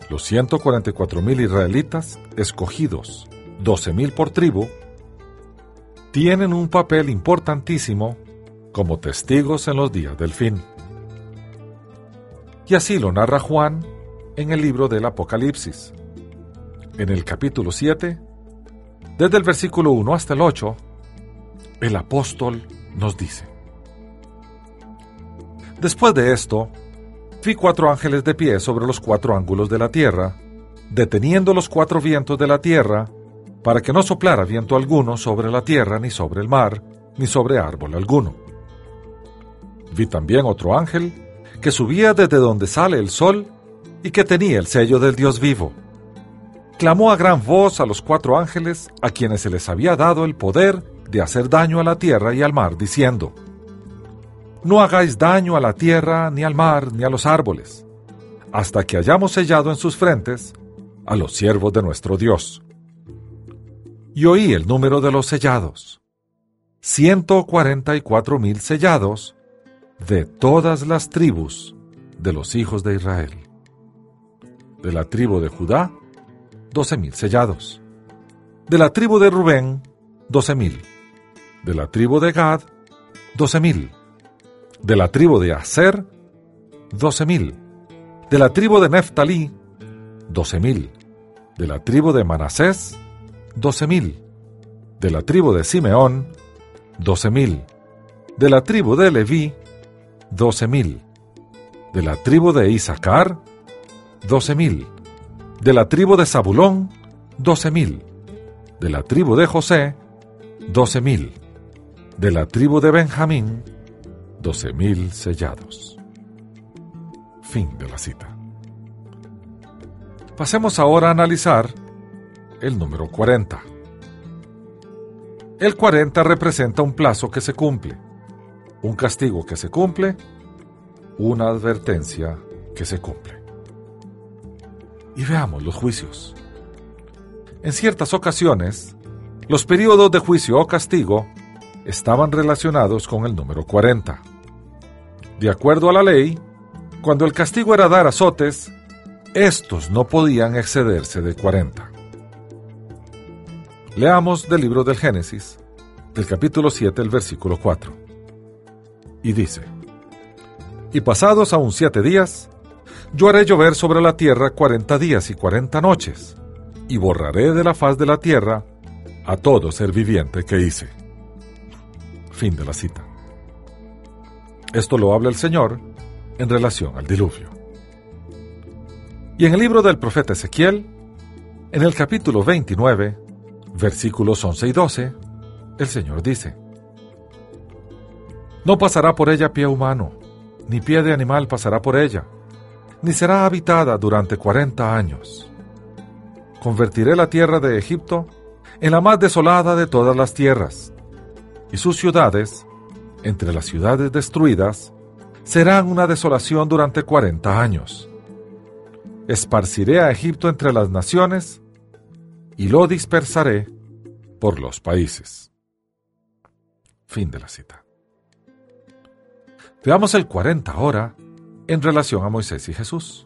Los 144.000 israelitas escogidos 12.000 por tribu, tienen un papel importantísimo como testigos en los días del fin. Y así lo narra Juan en el libro del Apocalipsis. En el capítulo 7, desde el versículo 1 hasta el 8, el apóstol nos dice, Después de esto, vi cuatro ángeles de pie sobre los cuatro ángulos de la tierra, deteniendo los cuatro vientos de la tierra, para que no soplara viento alguno sobre la tierra, ni sobre el mar, ni sobre árbol alguno. Vi también otro ángel que subía desde donde sale el sol y que tenía el sello del Dios vivo. Clamó a gran voz a los cuatro ángeles a quienes se les había dado el poder de hacer daño a la tierra y al mar, diciendo, No hagáis daño a la tierra, ni al mar, ni a los árboles, hasta que hayamos sellado en sus frentes a los siervos de nuestro Dios y oí el número de los sellados. 144 mil sellados de todas las tribus de los hijos de Israel. De la tribu de Judá, 12.000 sellados. De la tribu de Rubén, 12.000. De la tribu de Gad, 12.000. De la tribu de Aser, 12.000. De la tribu de Neftalí, 12.000. De la tribu de Manasés, 12.000. De la tribu de Simeón, 12.000. De la tribu de Leví, 12.000. De la tribu de Isaacar, 12.000. De la tribu de Zabulón, 12.000. De la tribu de José, 12.000. De la tribu de Benjamín, 12.000 sellados. Fin de la cita. Pasemos ahora a analizar el número 40. El 40 representa un plazo que se cumple, un castigo que se cumple, una advertencia que se cumple. Y veamos los juicios. En ciertas ocasiones, los periodos de juicio o castigo estaban relacionados con el número 40. De acuerdo a la ley, cuando el castigo era dar azotes, estos no podían excederse de 40. Leamos del libro del Génesis, del capítulo 7, el versículo 4. Y dice, Y pasados aún siete días, yo haré llover sobre la tierra cuarenta días y cuarenta noches, y borraré de la faz de la tierra a todo ser viviente que hice. Fin de la cita. Esto lo habla el Señor en relación al diluvio. Y en el libro del profeta Ezequiel, en el capítulo 29, versículos 11 y 12, el Señor dice, No pasará por ella pie humano, ni pie de animal pasará por ella, ni será habitada durante cuarenta años. Convertiré la tierra de Egipto en la más desolada de todas las tierras, y sus ciudades, entre las ciudades destruidas, serán una desolación durante cuarenta años. Esparciré a Egipto entre las naciones, y lo dispersaré por los países. Fin de la cita. Veamos el 40 ahora en relación a Moisés y Jesús.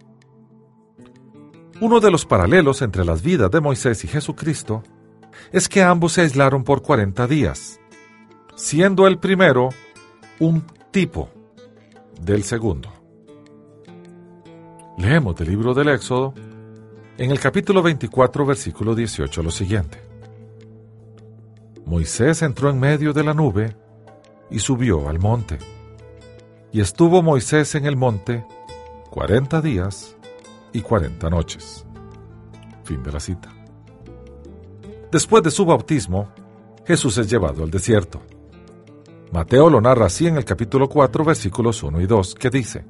Uno de los paralelos entre las vidas de Moisés y Jesucristo es que ambos se aislaron por 40 días, siendo el primero un tipo del segundo. Leemos del libro del Éxodo en el capítulo 24, versículo 18, lo siguiente. Moisés entró en medio de la nube y subió al monte. Y estuvo Moisés en el monte cuarenta días y cuarenta noches. Fin de la cita. Después de su bautismo, Jesús es llevado al desierto. Mateo lo narra así en el capítulo 4, versículos 1 y 2, que dice,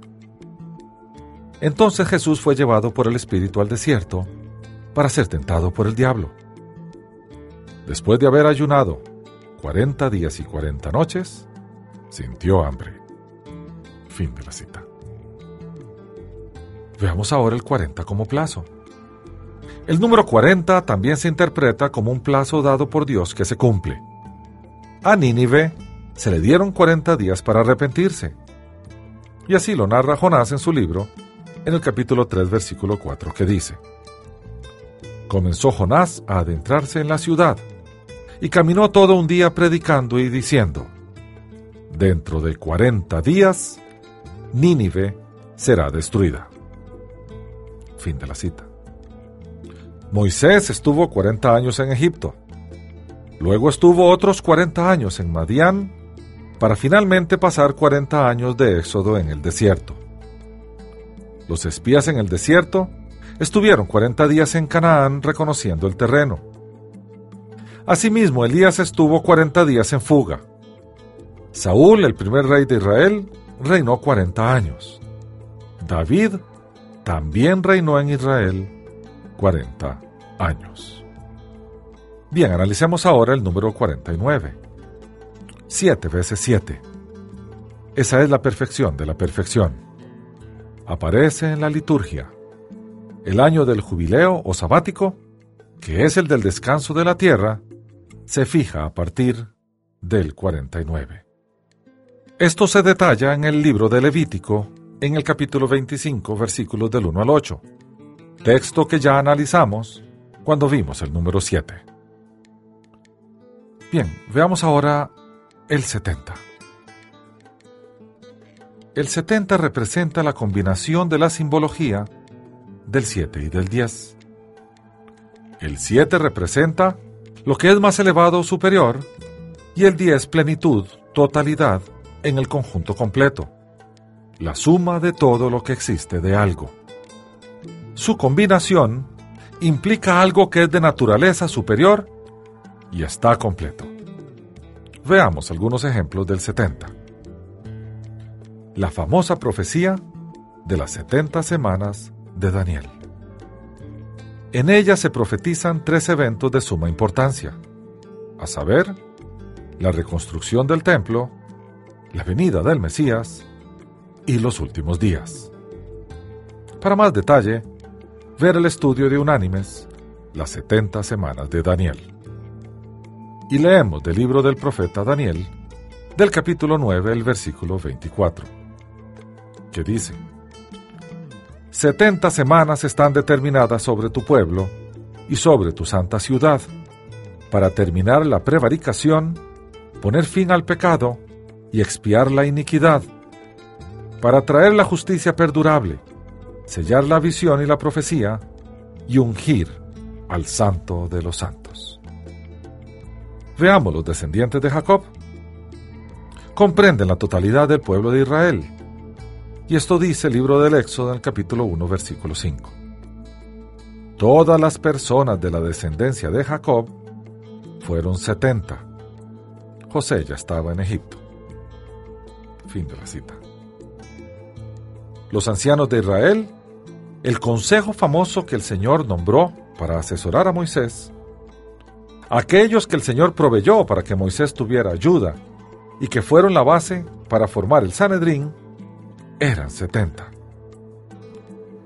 Entonces Jesús fue llevado por el Espíritu al desierto para ser tentado por el diablo. Después de haber ayunado cuarenta días y cuarenta noches, sintió hambre. Fin de la cita. Veamos ahora el 40 como plazo. El número 40 también se interpreta como un plazo dado por Dios que se cumple. A Nínive se le dieron 40 días para arrepentirse. Y así lo narra Jonás en su libro, en el capítulo 3, versículo 4, que dice, Comenzó Jonás a adentrarse en la ciudad, y caminó todo un día predicando y diciendo, Dentro de 40 días, Nínive será destruida. Fin de la cita. Moisés estuvo 40 años en Egipto. Luego estuvo otros 40 años en Madián para finalmente pasar 40 años de éxodo en el desierto. Los espías en el desierto estuvieron 40 días en Canaán reconociendo el terreno. Asimismo, Elías estuvo 40 días en fuga. Saúl, el primer rey de Israel, reinó 40 años. David también reinó en Israel 40 años. Bien, analicemos ahora el número 49. 7 veces 7. Esa es la perfección de la perfección. Aparece en la liturgia. El año del jubileo o sabático, que es el del descanso de la tierra, se fija a partir del 49. Esto se detalla en el libro de Levítico en el capítulo 25, versículos del 1 al 8, texto que ya analizamos cuando vimos el número 7. Bien, veamos ahora el 70. El 70 representa la combinación de la simbología del 7 y del 10. El 7 representa lo que es más elevado o superior y el 10 plenitud, totalidad en el conjunto completo, la suma de todo lo que existe de algo. Su combinación implica algo que es de naturaleza superior y está completo. Veamos algunos ejemplos del 70. La famosa profecía de las 70 semanas de Daniel. En ella se profetizan tres eventos de suma importancia, a saber, la reconstrucción del templo, la venida del Mesías y los últimos días. Para más detalle, ver el estudio de Unánimes, las 70 semanas de Daniel. Y leemos del libro del profeta Daniel, del capítulo 9, el versículo 24, que dice, 70 semanas están determinadas sobre tu pueblo y sobre tu santa ciudad, para terminar la prevaricación, poner fin al pecado y expiar la iniquidad, para traer la justicia perdurable, sellar la visión y la profecía, y ungir al santo de los santos. Veamos los descendientes de Jacob. Comprenden la totalidad del pueblo de Israel. Y esto dice el libro del Éxodo en el capítulo 1, versículo 5. Todas las personas de la descendencia de Jacob fueron 70. José ya estaba en Egipto. Fin de la cita. Los ancianos de Israel, el consejo famoso que el Señor nombró para asesorar a Moisés, aquellos que el Señor proveyó para que Moisés tuviera ayuda y que fueron la base para formar el Sanedrín, eran setenta.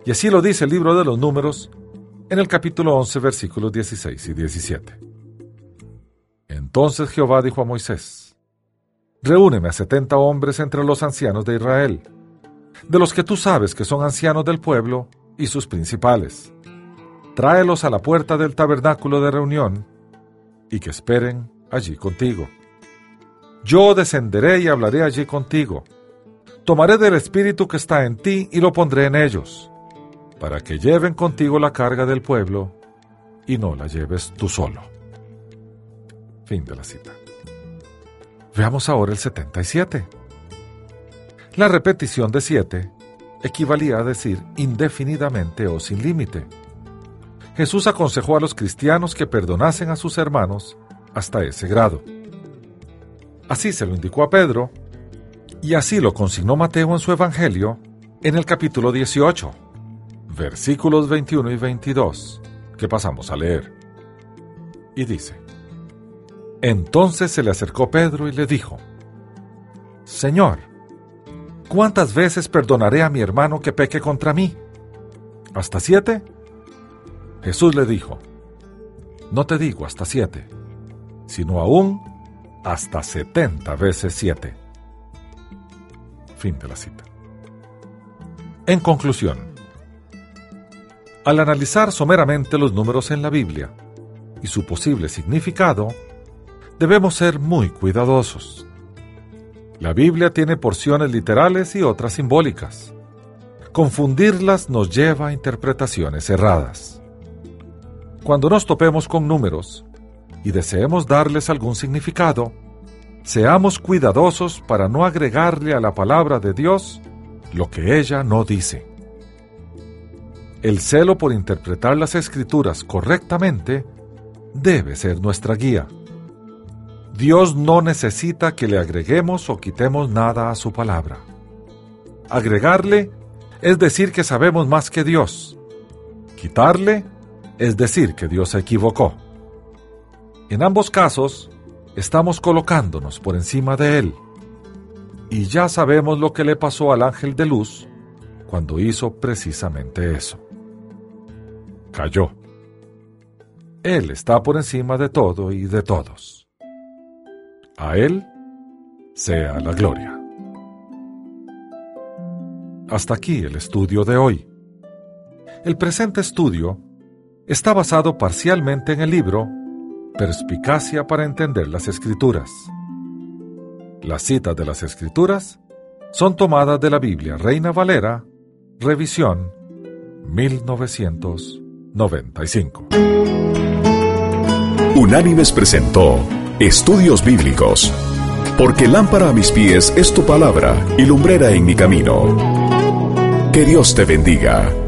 Y así lo dice el libro de los números en el capítulo 11, versículos 16 y 17. Entonces Jehová dijo a Moisés, Reúneme a setenta hombres entre los ancianos de Israel, de los que tú sabes que son ancianos del pueblo y sus principales. Tráelos a la puerta del tabernáculo de reunión y que esperen allí contigo. Yo descenderé y hablaré allí contigo. Tomaré del espíritu que está en ti y lo pondré en ellos, para que lleven contigo la carga del pueblo y no la lleves tú solo. Fin de la cita. Veamos ahora el 77. La repetición de 7 equivalía a decir indefinidamente o sin límite. Jesús aconsejó a los cristianos que perdonasen a sus hermanos hasta ese grado. Así se lo indicó a Pedro, y así lo consignó Mateo en su Evangelio en el capítulo 18, versículos 21 y 22, que pasamos a leer. Y dice, entonces se le acercó Pedro y le dijo, Señor, ¿cuántas veces perdonaré a mi hermano que peque contra mí? ¿Hasta siete? Jesús le dijo, No te digo hasta siete, sino aún hasta setenta veces siete. Fin de la cita. En conclusión, al analizar someramente los números en la Biblia y su posible significado, debemos ser muy cuidadosos. La Biblia tiene porciones literales y otras simbólicas. Confundirlas nos lleva a interpretaciones erradas. Cuando nos topemos con números y deseemos darles algún significado, seamos cuidadosos para no agregarle a la palabra de Dios lo que ella no dice. El celo por interpretar las escrituras correctamente debe ser nuestra guía. Dios no necesita que le agreguemos o quitemos nada a su palabra. Agregarle es decir que sabemos más que Dios. Quitarle es decir que Dios se equivocó. En ambos casos, estamos colocándonos por encima de Él. Y ya sabemos lo que le pasó al ángel de luz cuando hizo precisamente eso. Cayó. Él está por encima de todo y de todos. A Él sea la gloria. Hasta aquí el estudio de hoy. El presente estudio está basado parcialmente en el libro Perspicacia para entender las Escrituras. Las citas de las Escrituras son tomadas de la Biblia Reina Valera, revisión 1995. Unánimes presentó Estudios Bíblicos, porque lámpara a mis pies es tu palabra y lumbrera en mi camino. Que Dios te bendiga.